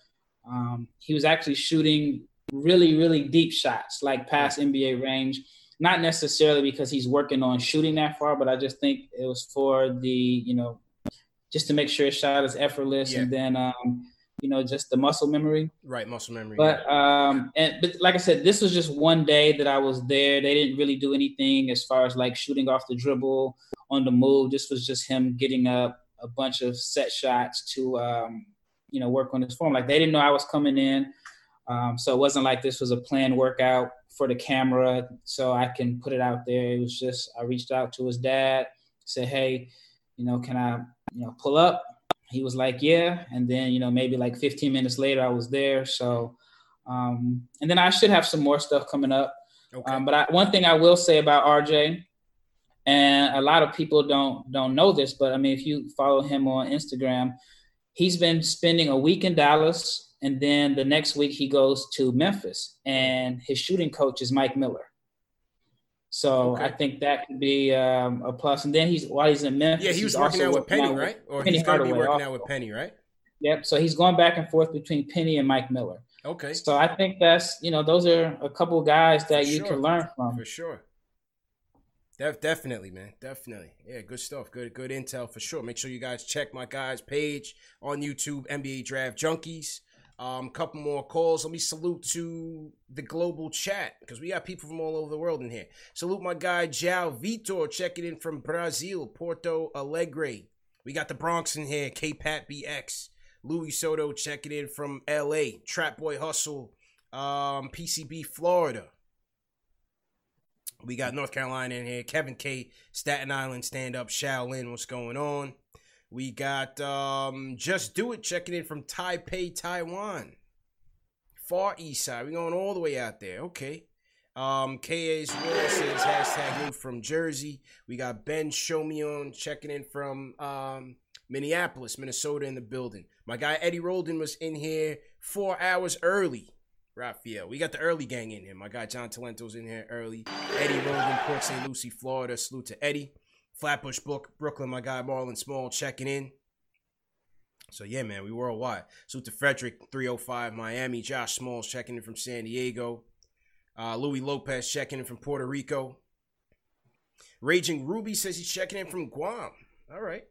Um, he was actually shooting really, really deep shots, like past NBA range. Not necessarily because he's working on shooting that far, but I just think it was for the, you know, just to make sure his shot is effortless, Yeah. and then, um, you know, just the muscle memory. Right, muscle memory. But um, and but like I said, this was just one day that I was there. They didn't really do anything as far as like shooting off the dribble on the move. This was just him getting up a bunch of set shots to um, you know work on his form. Like they didn't know I was coming in, um, so it wasn't like this was a planned workout for the camera, so I can put it out there. It was just I reached out to his dad, said, "Hey, you know, can I you know pull up?" He was like, "Yeah," and then you know maybe like 15 minutes later I was there. So, um, and then I should have some more stuff coming up. Um, but I, one thing I will say about RJ, and a lot of people don't don't know this, but I mean, if you follow him on Instagram, he's been spending a week in Dallas, and then the next week he goes to Memphis, and his shooting coach is Mike Miller. So I think that could be um, a plus. And then he's while he's in Memphis, Yeah, he was working also out with Penny, out right? Or Penny he's going to be working also. out with Penny, right? Yep. So he's going back and forth between Penny and Mike Miller. Okay. So I think that's you know those are a couple guys that For you sure. can learn from. For sure. Def- definitely, man. Definitely. Yeah, good stuff. Good good intel for sure. Make sure you guys check my guys' page on YouTube, NBA Draft Junkies. Um, couple more calls. Let me salute to the global chat because we got people from all over the world in here. Salute my guy Jao Vitor checking in from Brazil, Porto Alegre. We got the Bronx in here, K Pat BX. Louis Soto checking in from LA, Trap Boy Hustle, um, PCB Florida. We got North Carolina in here. Kevin K, Staten Island stand up. Shaolin, what's going on? We got um Just Do It checking in from Taipei, Taiwan. Far East Side. We're going all the way out there. Okay. Um, KA's War says hashtag new from Jersey. We got Ben Show Me On checking in from um Minneapolis, Minnesota in the building. My guy Eddie Roldan was in here four hours early. Rafael. We got the early gang in here. My guy John Talento's in here early. Eddie Roldan, Port St. Lucie, Florida. Salute to Eddie. Flatbush, Brook- Brooklyn, my guy Marlon Small checking in. So yeah, man, we worldwide. Salute to Frederick, 305 Miami. Josh Smalls checking in from San Diego. Uh, Louis Lopez checking in from Puerto Rico. Raging Ruby says he's checking in from Guam. All right.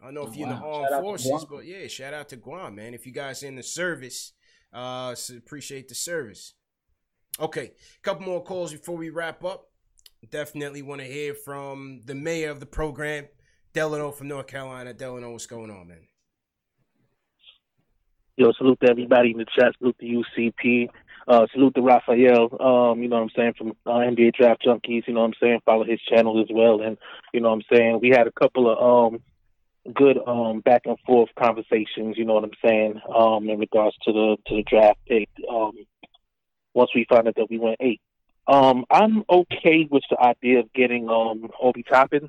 I don't know if you're in the armed Shout forces, but yeah, shout out to Guam, man. If you guys in the service, uh, appreciate the service. Okay, couple more calls before we wrap up. Definitely want to hear from the mayor of the program, Delano from North Carolina. Delano, what's going on, man? Yo, salute to everybody in the chat. Salute to UCP. Uh, salute to Rafael. Um, you know what I'm saying from uh, NBA Draft Junkies. You know what I'm saying. Follow his channel as well. And you know what I'm saying. We had a couple of um good um back and forth conversations. You know what I'm saying. Um, in regards to the to the draft pick. Um, once we found out that we went eight. Um, I'm okay with the idea of getting um Obi Toppin.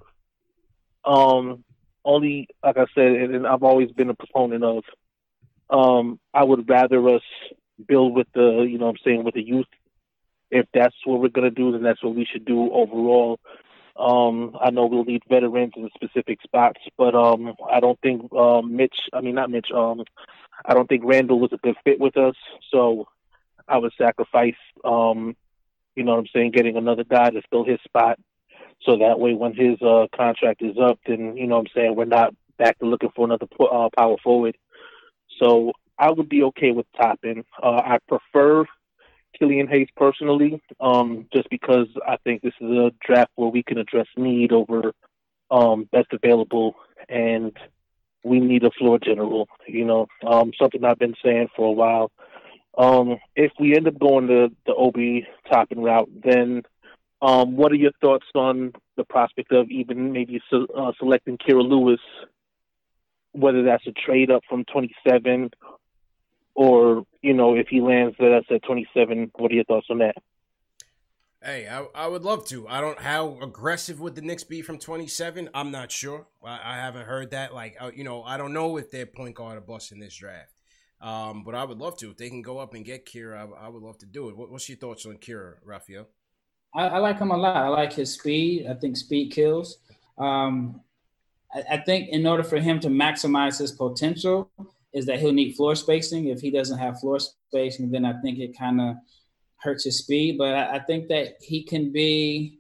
Um, only like I said, and I've always been a proponent of. Um, I would rather us build with the, you know, what I'm saying with the youth. If that's what we're gonna do, then that's what we should do overall. Um, I know we'll need veterans in specific spots, but um, I don't think um, Mitch. I mean, not Mitch. Um, I don't think Randall was a good fit with us. So I would sacrifice, um, you know what I'm saying, getting another guy to fill his spot. So that way, when his uh, contract is up, then you know what I'm saying, we're not back to looking for another uh, power forward. So I would be okay with Toppin. Uh, I prefer Killian Hayes personally, um, just because I think this is a draft where we can address need over um, best available, and we need a floor general. You know, um, something I've been saying for a while. Um, if we end up going the the Obi Toppin route, then um, what are your thoughts on the prospect of even maybe uh, selecting Kira Lewis whether that's a trade up from 27 or, you know, if he lands us at 27, what are your thoughts on that? Hey, I, I would love to. I don't how aggressive would the Knicks be from 27. I'm not sure. I, I haven't heard that. Like, uh, you know, I don't know if their point guard bust in this draft. Um, but I would love to if they can go up and get Kira. I, I would love to do it. What, what's your thoughts on Kira, Rafael? I, I, like him a lot. I like his speed. I think speed kills. Um, I, I think in order for him to maximize his potential, is that he'll need floor spacing. If he doesn't have floor spacing, then I think it kind of hurts his speed. But I, I, think that he can be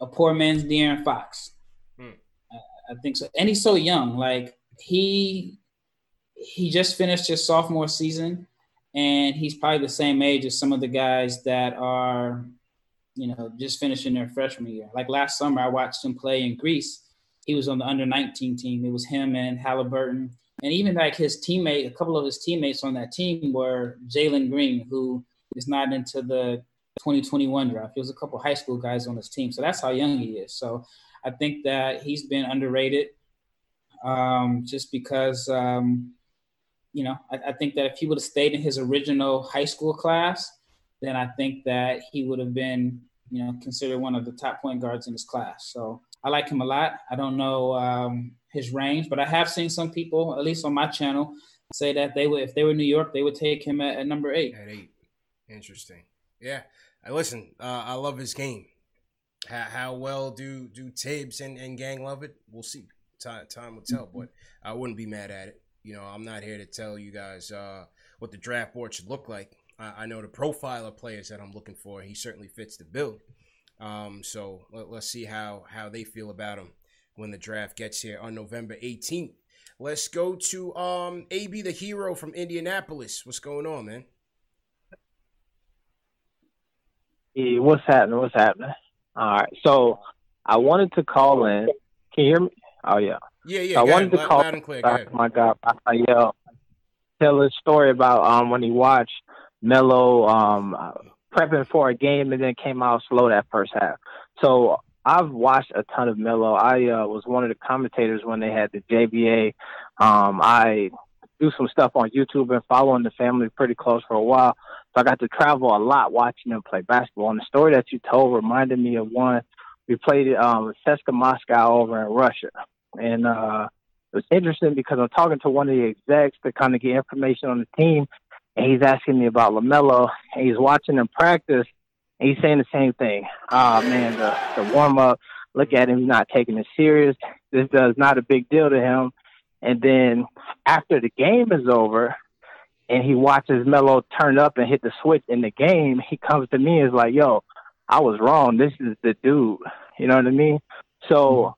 a poor man's De'Aaron Fox. Hmm. I, I think so, and he's so young. Like he he just finished his sophomore season, and he's probably the same age as some of the guys that are, you know, just finishing their freshman year. Like last summer, I watched him play in Greece he was on the under 19 team. It was him and Halliburton. And even like his teammate, a couple of his teammates on that team were Jalen Green, who is not into the 2021 draft. There was a couple high school guys on his team. So that's how young he is. So I think that he's been underrated um, just because, um, you know, I, I think that if he would have stayed in his original high school class, then I think that he would have been, you know, considered one of the top point guards in his class. So I like him a lot. I don't know um, his range, but I have seen some people, at least on my channel, say that they would, if they were New York, they would take him at, at number eight. At eight, interesting. Yeah, I listen. Uh, I love his game. How, how, well do do Thibs and, and gang love it? We'll see. Time time will tell, but I wouldn't be mad at it. You know, I'm not here to tell you guys uh, what the draft board should look like. I, I know the profile of players that I'm looking for. He certainly fits the bill. Um, so let, us see how how they feel about him when the draft gets here on November 18th. Let's go to um AB the hero from Indianapolis. What's going on, man? Yeah, what's happening? What's happening? All right. So I wanted to call in. Can you hear me? Oh yeah. Yeah, yeah. So I wanted ahead. to call loud and clear. Go my God, Rafael. Tell a story about um when he watched Melo um prepping for a game and then came out slow that first half. So I've watched a ton of Melo. I uh, was one of the commentators when they had the JBA. Um, I do some stuff on YouTube and following the family pretty close for a while. So I got to travel a lot watching them play basketball. And the story that you told reminded me of one we played um CSKA Moscow over in Russia. And uh it was interesting because I'm talking to one of the execs to kind of get information on the team and he's asking me about LaMelo, and he's watching him practice, and he's saying the same thing. Ah, oh, man, the the warm up. Look at him; he's not taking it serious. This does not a big deal to him. And then after the game is over, and he watches Melo turn up and hit the switch in the game, he comes to me and is like, "Yo, I was wrong. This is the dude." You know what I mean? So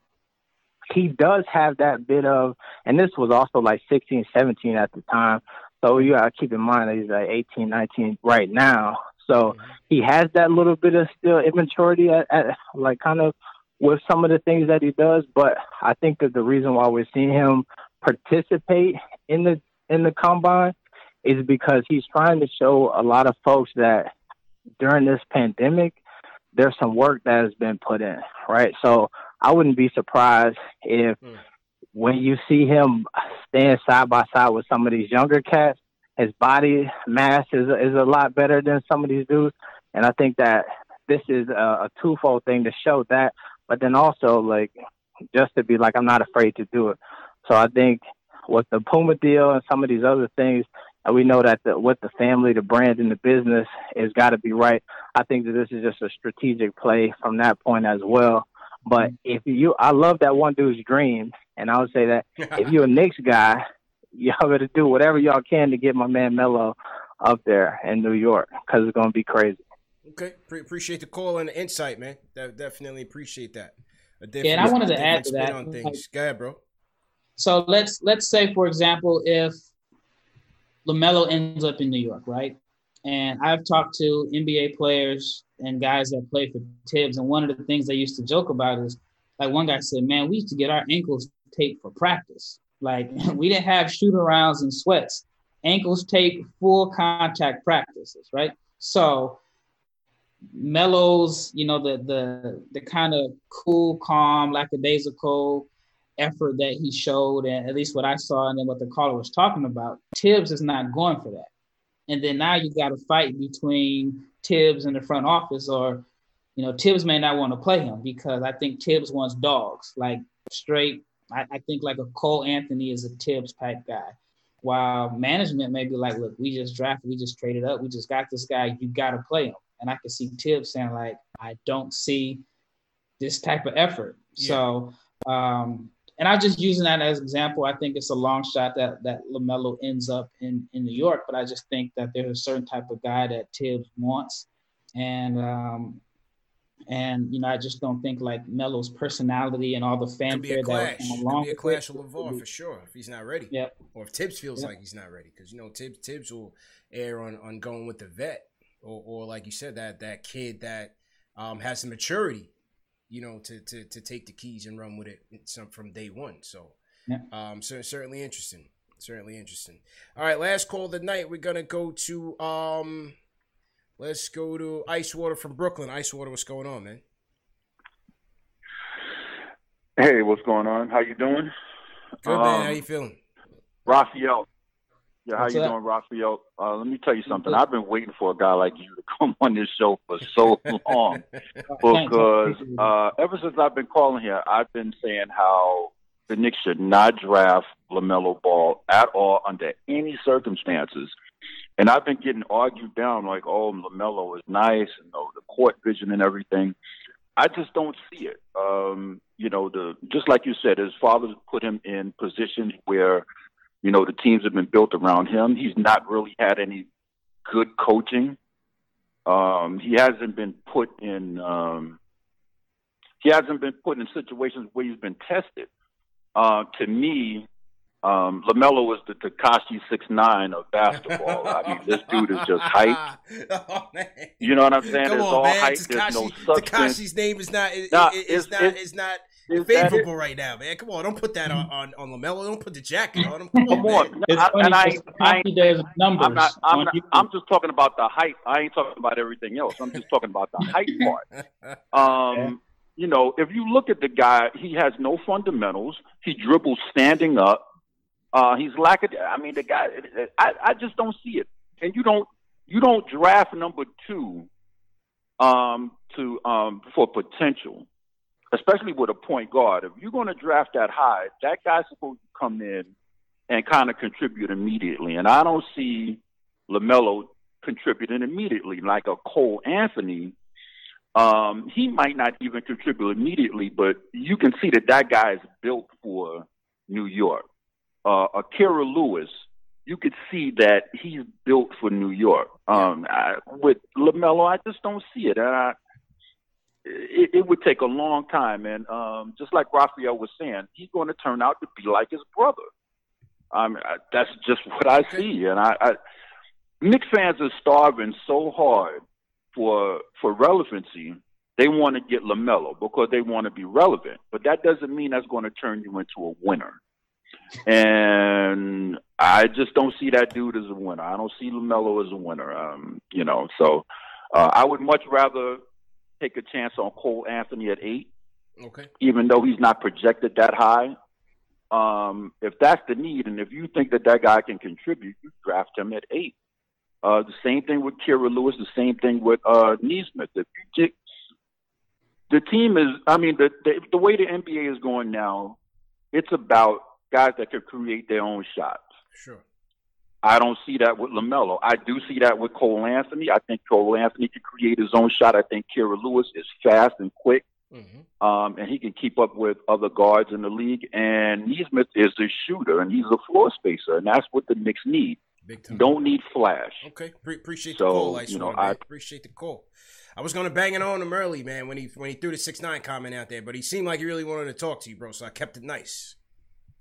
he does have that bit of, and this was also like 16, 17 at the time. So you gotta keep in mind that he's like 18, 19 right now. So mm-hmm. he has that little bit of still immaturity at, at like kind of with some of the things that he does. But I think that the reason why we're seeing him participate in the in the combine is because he's trying to show a lot of folks that during this pandemic, there's some work that has been put in, right? So I wouldn't be surprised if hmm. when you see him stand side by side with some of these younger cats, his body mass is is a lot better than some of these dudes, and I think that this is a, a twofold thing to show that, but then also like just to be like I'm not afraid to do it. So I think with the Puma deal and some of these other things, and we know that the, with the family, the brand, and the business has got to be right. I think that this is just a strategic play from that point as well. But mm-hmm. if you, I love that one dude's dream, and I would say that if you're a Knicks guy, y'all better do whatever y'all can to get my man Melo up there in New York because it's gonna be crazy. Okay, Pre- appreciate the call and the insight, man. De- definitely appreciate that. Yeah, and I wanted to different add to spin that, On things. like- Go ahead, bro. So let's let's say, for example, if LaMelo ends up in New York, right? And I've talked to NBA players and guys that play for Thibs, and one of the things they used to joke about is like one guy said, "Man, we used to get our ankles taped for practice. Like we didn't have shoot arounds and sweats. Ankles taped, full contact practices, right? So Melo's, you know, the the the kind of cool, calm, lackadaisical effort that he showed, and at least what I saw, and then what the caller was talking about, Thibs is not going for that. And then now you got a fight between Thibs and the front office, or you know, Thibs may not want to play him because I think Thibs wants dogs, like straight. I, I think like a Cole Anthony is a Thibs type guy. While management may be like, look, we just drafted, we just traded up, we just got this guy, you got to play him. And I can see Thibs saying like, I don't see this type of effort. So, um, and I'm just using that as example. I think it's a long shot that that LaMelo ends up in in New York, but I just think that there's a certain type of guy that Thibs wants, and um, and you know I just don't think like Melo's personality and all the Could be a fanfare that come Could along be a clash it. with LeVar for sure if he's not ready. Yep. Or if Thibs feels Yep. like he's not ready, because you know Thibs Thibs will err on, on going with the vet, or or like you said that that kid that um, has the maturity, you know, to to to take the keys and run with it some from day one. So, Yeah. um, cer- certainly interesting. Certainly interesting. All right, last call of the night. We're gonna go to um, let's go to Ice Water from Brooklyn. Ice Water, what's going on, man? Hey, what's going on? How you doing? Good man. How you feeling? Rafael. Yeah, how What's you up? doing, Rafael? Uh, let me tell you something. I've been waiting for a guy like you to come on this show for so long because uh, ever since I've been calling here, I've been saying how the Knicks should not draft LaMelo Ball at all under any circumstances. And I've been getting argued down like, oh, LaMelo is nice and oh, the court vision and everything. I just don't see it. Um, you know, the just like you said, his father put him in positions where, you know, the teams have been built around him. He's not really had any good coaching. Um, he hasn't been put in um, he hasn't been put in situations where he's been tested. Uh, to me, um, LaMelo was the Tekashi six nine of basketball. I mean, this dude is just hype. You know what I'm saying? Come It's on, all man. hype. There's no substance. Tekashi's name is not is, Nah, is, it's- not it's- is not favorable right now, man. Come on, don't put that on, on, on LaMelo. Don't put the jacket on him. Come on, Come on, man. I, and I, I ain't, does I'm numbers not. I'm, not, I'm just talking about the hype. I ain't talking about everything else. I'm just talking about the hype part. Um, you know, if you look at the guy, he has no fundamentals. He dribbles standing up. Uh, he's lacking. I mean, the guy. I, I just don't see it. And you don't. You don't draft number two um, to um, for potential, especially with a point guard. If you're going to draft that high, that guy's supposed to come in and kind of contribute immediately. And I don't see LaMelo contributing immediately like a Cole Anthony. Um, he might not even contribute immediately, but you can see that that guy is built for New York. Uh, a Kira Lewis, you could see that he's built for New York. Um, I, with LaMelo, I just don't see it. And I, it, it would take a long time, and um, just like Rafael was saying, he's going to turn out to be like his brother. Um, I, that's just what I see, and I, I Knicks fans are starving so hard for for relevancy, they want to get LaMelo because they want to be relevant. But that doesn't mean that's going to turn you into a winner. And I just don't see that dude as a winner. I don't see LaMelo as a winner. Um, you know, so uh, I would much rather take a chance on Cole Anthony at eight, Okay. even though he's not projected that high. Um, if that's the need, and if you think that that guy can contribute, you draft him at eight. Uh, the same thing with Kira Lewis. The same thing with uh, Nesmith. If you get, the team is, I mean, the, the the way the NBA is going now, it's about guys that can create their own shots. Sure. I don't see that with LaMelo. I do see that with Cole Anthony. I think Cole Anthony can create his own shot. I think Kira Lewis is fast and quick, um, and he can keep up with other guards in the league. And Nesmith is a shooter, and he's a floor spacer, and that's what the Knicks need. Big time. Don't need flash. Okay, Pre- appreciate So, the call, Ice you know, I- appreciate the call. I was gonna bang it on him early, man, when he when he threw the six nine comment out there, but he seemed like he really wanted to talk to you, bro. So I kept it nice.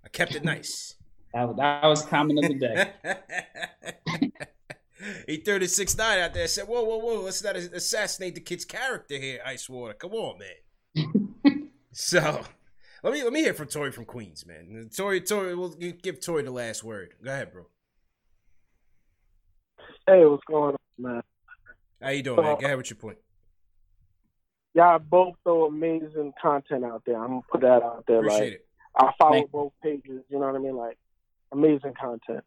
I kept it nice. That, that was comment of the day. he threw the six nine out there. and Said, "Whoa, whoa, whoa! Let's not assassinate the kid's character here, Ice Water. Come on, man." so let me let me hear from Tori from Queens, man. Tori, Tori, we'll give Tori the last word. Go ahead, bro. Hey, what's going on, man? How you doing, man? Uh, Go ahead with your point. Y'all both throw amazing content out there. I'm gonna put that out there. Appreciate like, it. I follow Thank- both pages. You know what I mean? Like, amazing content.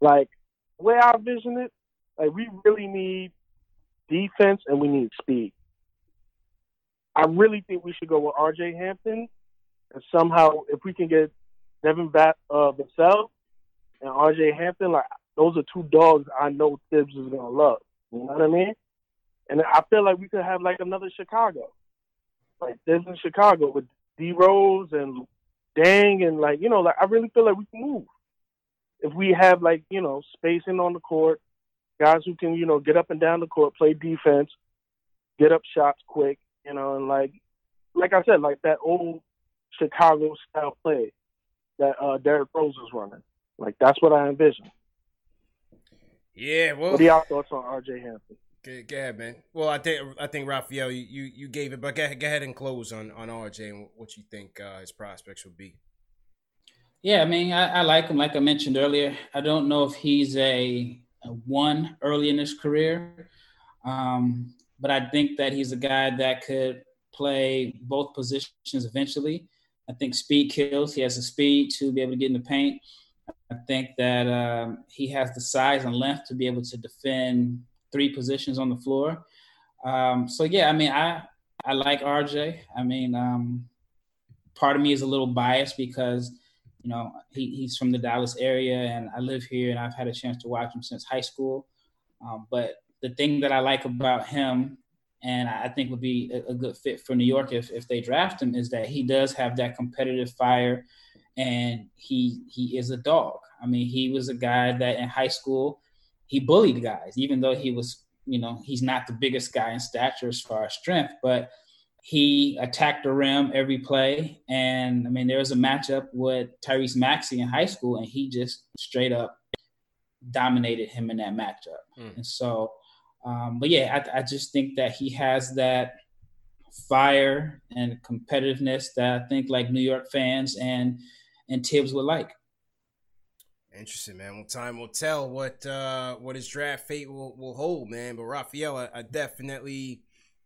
Like, where I vision it, like we really need defense and we need speed. I really think we should go with R.J. Hampton, and somehow if we can get Devin Bat uh, Vassell and R.J. Hampton, like those are two dogs I know Thibs is gonna love. You know what I mean? And I feel like we could have like another Chicago, like this in Chicago with D Rose and Dang and like you know like I really feel like we can move if we have like you know spacing on the court, guys who can you know get up and down the court, play defense, get up shots quick, you know, and like like I said, like that old Chicago style play that uh Derrick Rose was running. Like that's what I envision. Yeah, well, What are y'all thoughts on RJ Hampton? Go, go ahead, man. Well, I think I think Rafael, you, you, you gave it, but go ahead, go ahead and close on on RJ and what you think uh, his prospects would be. Yeah, I mean, I, I like him. Like I mentioned earlier, I don't know if he's a, a one early in his career, um, but I think that he's a guy that could play both positions eventually. I think speed kills. He has the speed to be able to get in the paint. I think that um, he has the size and length to be able to defend three positions on the floor. Um, so yeah, I mean, I I like RJ. I mean, um, part of me is a little biased because you know he, he's from the Dallas area and I live here and I've had a chance to watch him since high school. Um, but the thing that I like about him and I think would be a, a good fit for New York if, if they draft him is that he does have that competitive fire and he he is a dog. I mean, he was a guy that in high school he bullied guys, even though he was, you know, he's not the biggest guy in stature as far as strength, but he attacked the rim every play. And I mean, there was a matchup with Tyrese Maxey in high school, and he just straight up dominated him in that matchup. Mm. And so, um, but yeah, I, I just think that he has that fire and competitiveness that I think like New York fans and and Thibs would like. Interesting, man. Well, time will tell what uh, what his draft fate will, will hold, man. But Rafael, I, I definitely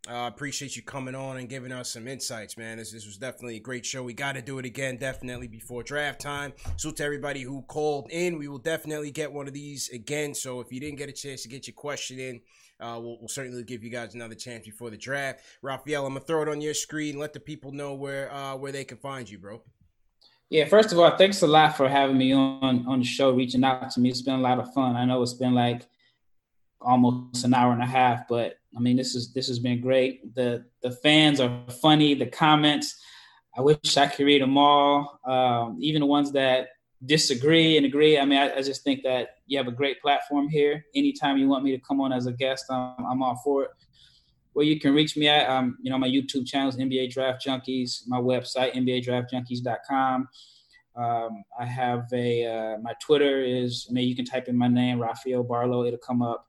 uh, appreciate you coming on and giving us some insights, man. This, this was definitely a great show. We got to do it again, definitely before draft time. So to everybody who called in, we will definitely get one of these again. So if you didn't get a chance to get your question in, uh, we'll, we'll certainly give you guys another chance before the draft. Rafael, I'm gonna throw it on your screen. Let the people know where uh, where they can find you, bro. Yeah, first of all, thanks a lot for having me on on the show, reaching out to me. It's been a lot of fun. I know it's been like almost an hour and a half, but I mean this is this has been great. The the fans are funny. The comments, I wish I could read them all. Um, even the ones that disagree and agree. I mean, I, I just think that you have a great platform here. Anytime you want me to come on as a guest, I'm, I'm all for it. Where you can reach me at, um, you know, my YouTube channel is NBA Draft Junkies. My website, NBADraftJunkies.com. Um, I have a uh, my Twitter is. I mean, you can type in my name, Rafael Barlowe. It'll come up.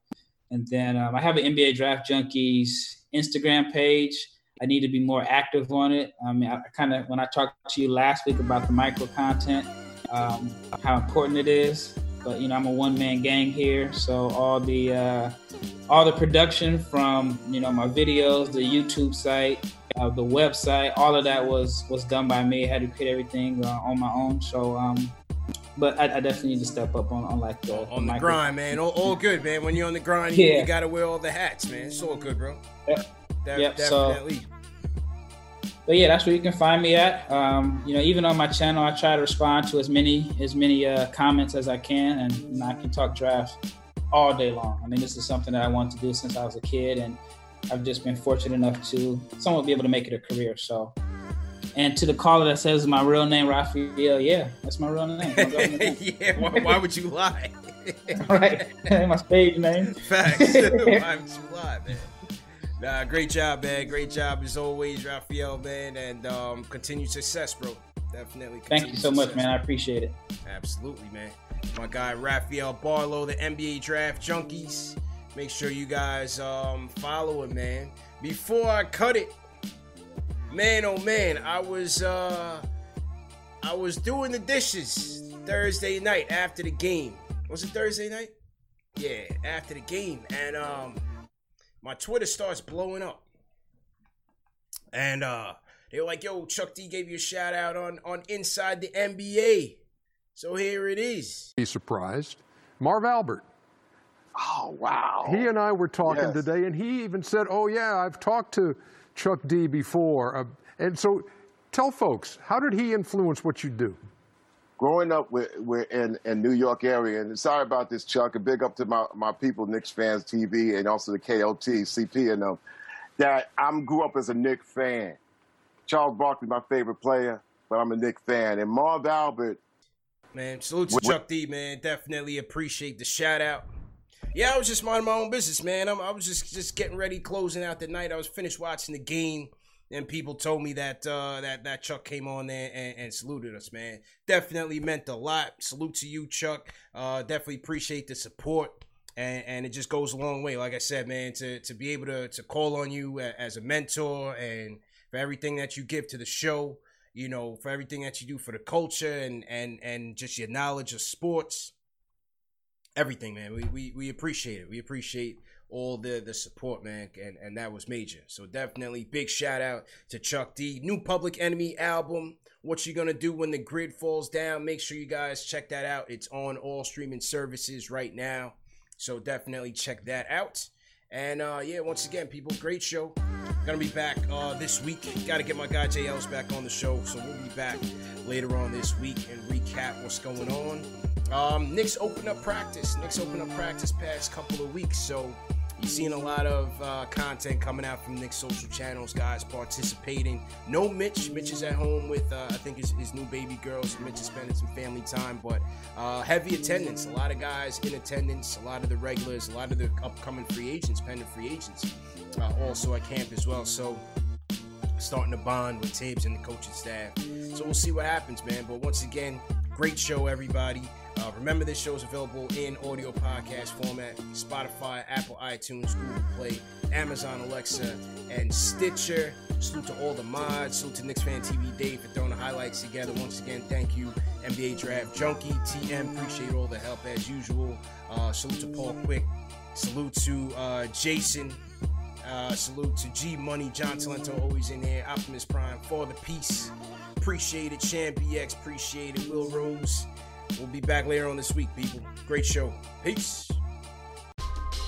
And then um, I have an NBA Draft Junkies Instagram page. I need to be more active on it. I mean, I, I kind of when I talked to you last week about the micro content, um, how important it is. But you know, I'm a one man gang here, so all the uh, all the production from you know my videos, the YouTube site, uh, the website, all of that was was done by me. I had to create everything uh, on my own. So, um, but I, I, definitely need to step up on, on like the on the, the grind, man. All, all, good, man. When you're on the grind, yeah. you, you got to wear all the hats, man. It's all good, bro. Yep. Yep. Definitely. So, but yeah, that's where you can find me at. Um, you know, even on my channel, I try to respond to as many as many uh, comments as I can, and you know, I can talk drafts all day long. I mean, this is something that I wanted to do since I was a kid, and I've just been fortunate enough to somewhat be able to make it a career. So, and to the caller that says my real name, Rafael, yeah, that's my real name. My name. yeah, why, why, would you lie? right, my stage name. Facts. why would you lie, man? Nah, great job, man. Great job as always, Rafael, man, and um, continued success, bro. Definitely. Thank you so success. much, man. I appreciate it. Absolutely, man. My guy Rafael Barlowe, the NBA Draft Junkies. Make sure you guys um, follow him, man. Before I cut it, man, oh man, I was uh, I was doing the dishes Thursday night after the game. Was it Thursday night? Yeah, after the game, and um my Twitter starts blowing up. And uh they were like, yo, Chuck D gave you a shout out on on Inside the NBA. So here it is. Be surprised. Marv Albert. Oh wow. He and I were talking Yes. today, and he even said, "Oh yeah, I've talked to Chuck D before." Uh, and so, tell folks, how did he influence what you do? Growing up we're, we're in in New York area, and sorry about this, Chuck. A big up to my, my people, Knicks fans TV, and also the KOT, CP, and them. That I'm grew up as a Knicks fan. Charles Barkley, my favorite player, but I'm a Knicks fan. And Marv Albert, Man, salute to Chuck D, man. Definitely appreciate the shout out. Yeah, I was just minding my own business, man. I'm, I was just just getting ready, closing out the night. I was finished watching the game, and people told me that uh, that that Chuck came on there and, and saluted us, man. Definitely meant a lot. Salute to you, Chuck. Uh, definitely appreciate the support. And, and it just goes a long way, like I said, man, to, to be able to, to call on you as a mentor and for everything that you give to the show, you know, for everything that you do for the culture and and and just your knowledge of sports. Everything, man. We we, we appreciate it. We appreciate all the the support, man, and and that was major. So definitely big shout out to Chuck D. New Public Enemy album. What you gonna do when the grid falls down? Make sure you guys check that out. It's on all streaming services right now. So definitely check that out. And uh, yeah, once again, people, great show. Gonna be back uh, this week. Got to get my guy JLs back on the show, so we'll be back later on this week and recap what's going on. Um, Knicks open up practice. Knicks open up practice past couple of weeks, so seeing a lot of uh, content coming out from Knicks' social channels, guys participating. No Mitch. Mitch is at home with uh, I think his, his new baby girl, so Mitch is spending some family time, but uh, heavy attendance. A lot of guys in attendance. A lot of the regulars. A lot of the upcoming free agents, pending free agents, uh, also at camp as well. So starting to bond with Thibs and the coaching staff. So we'll see what happens, man. But once again, great show, everybody. Uh, remember, this show is available in audio podcast format Spotify, Apple iTunes, Google Play, Amazon Alexa, and Stitcher. Salute to all the mods. Salute to Knicks Fan TV Dave for throwing the highlights together. Once again, thank you, NBA Draft Junkie, TM. Appreciate all the help as usual. Uh, salute to Paul Quick. Salute to uh, Jason. Uh, salute to G Money, John Talento, always in there. Optimus Prime for the peace. Appreciate it. Champ BX, appreciate it. Will Rose. We'll be back later on this week, people. Great show. Peace.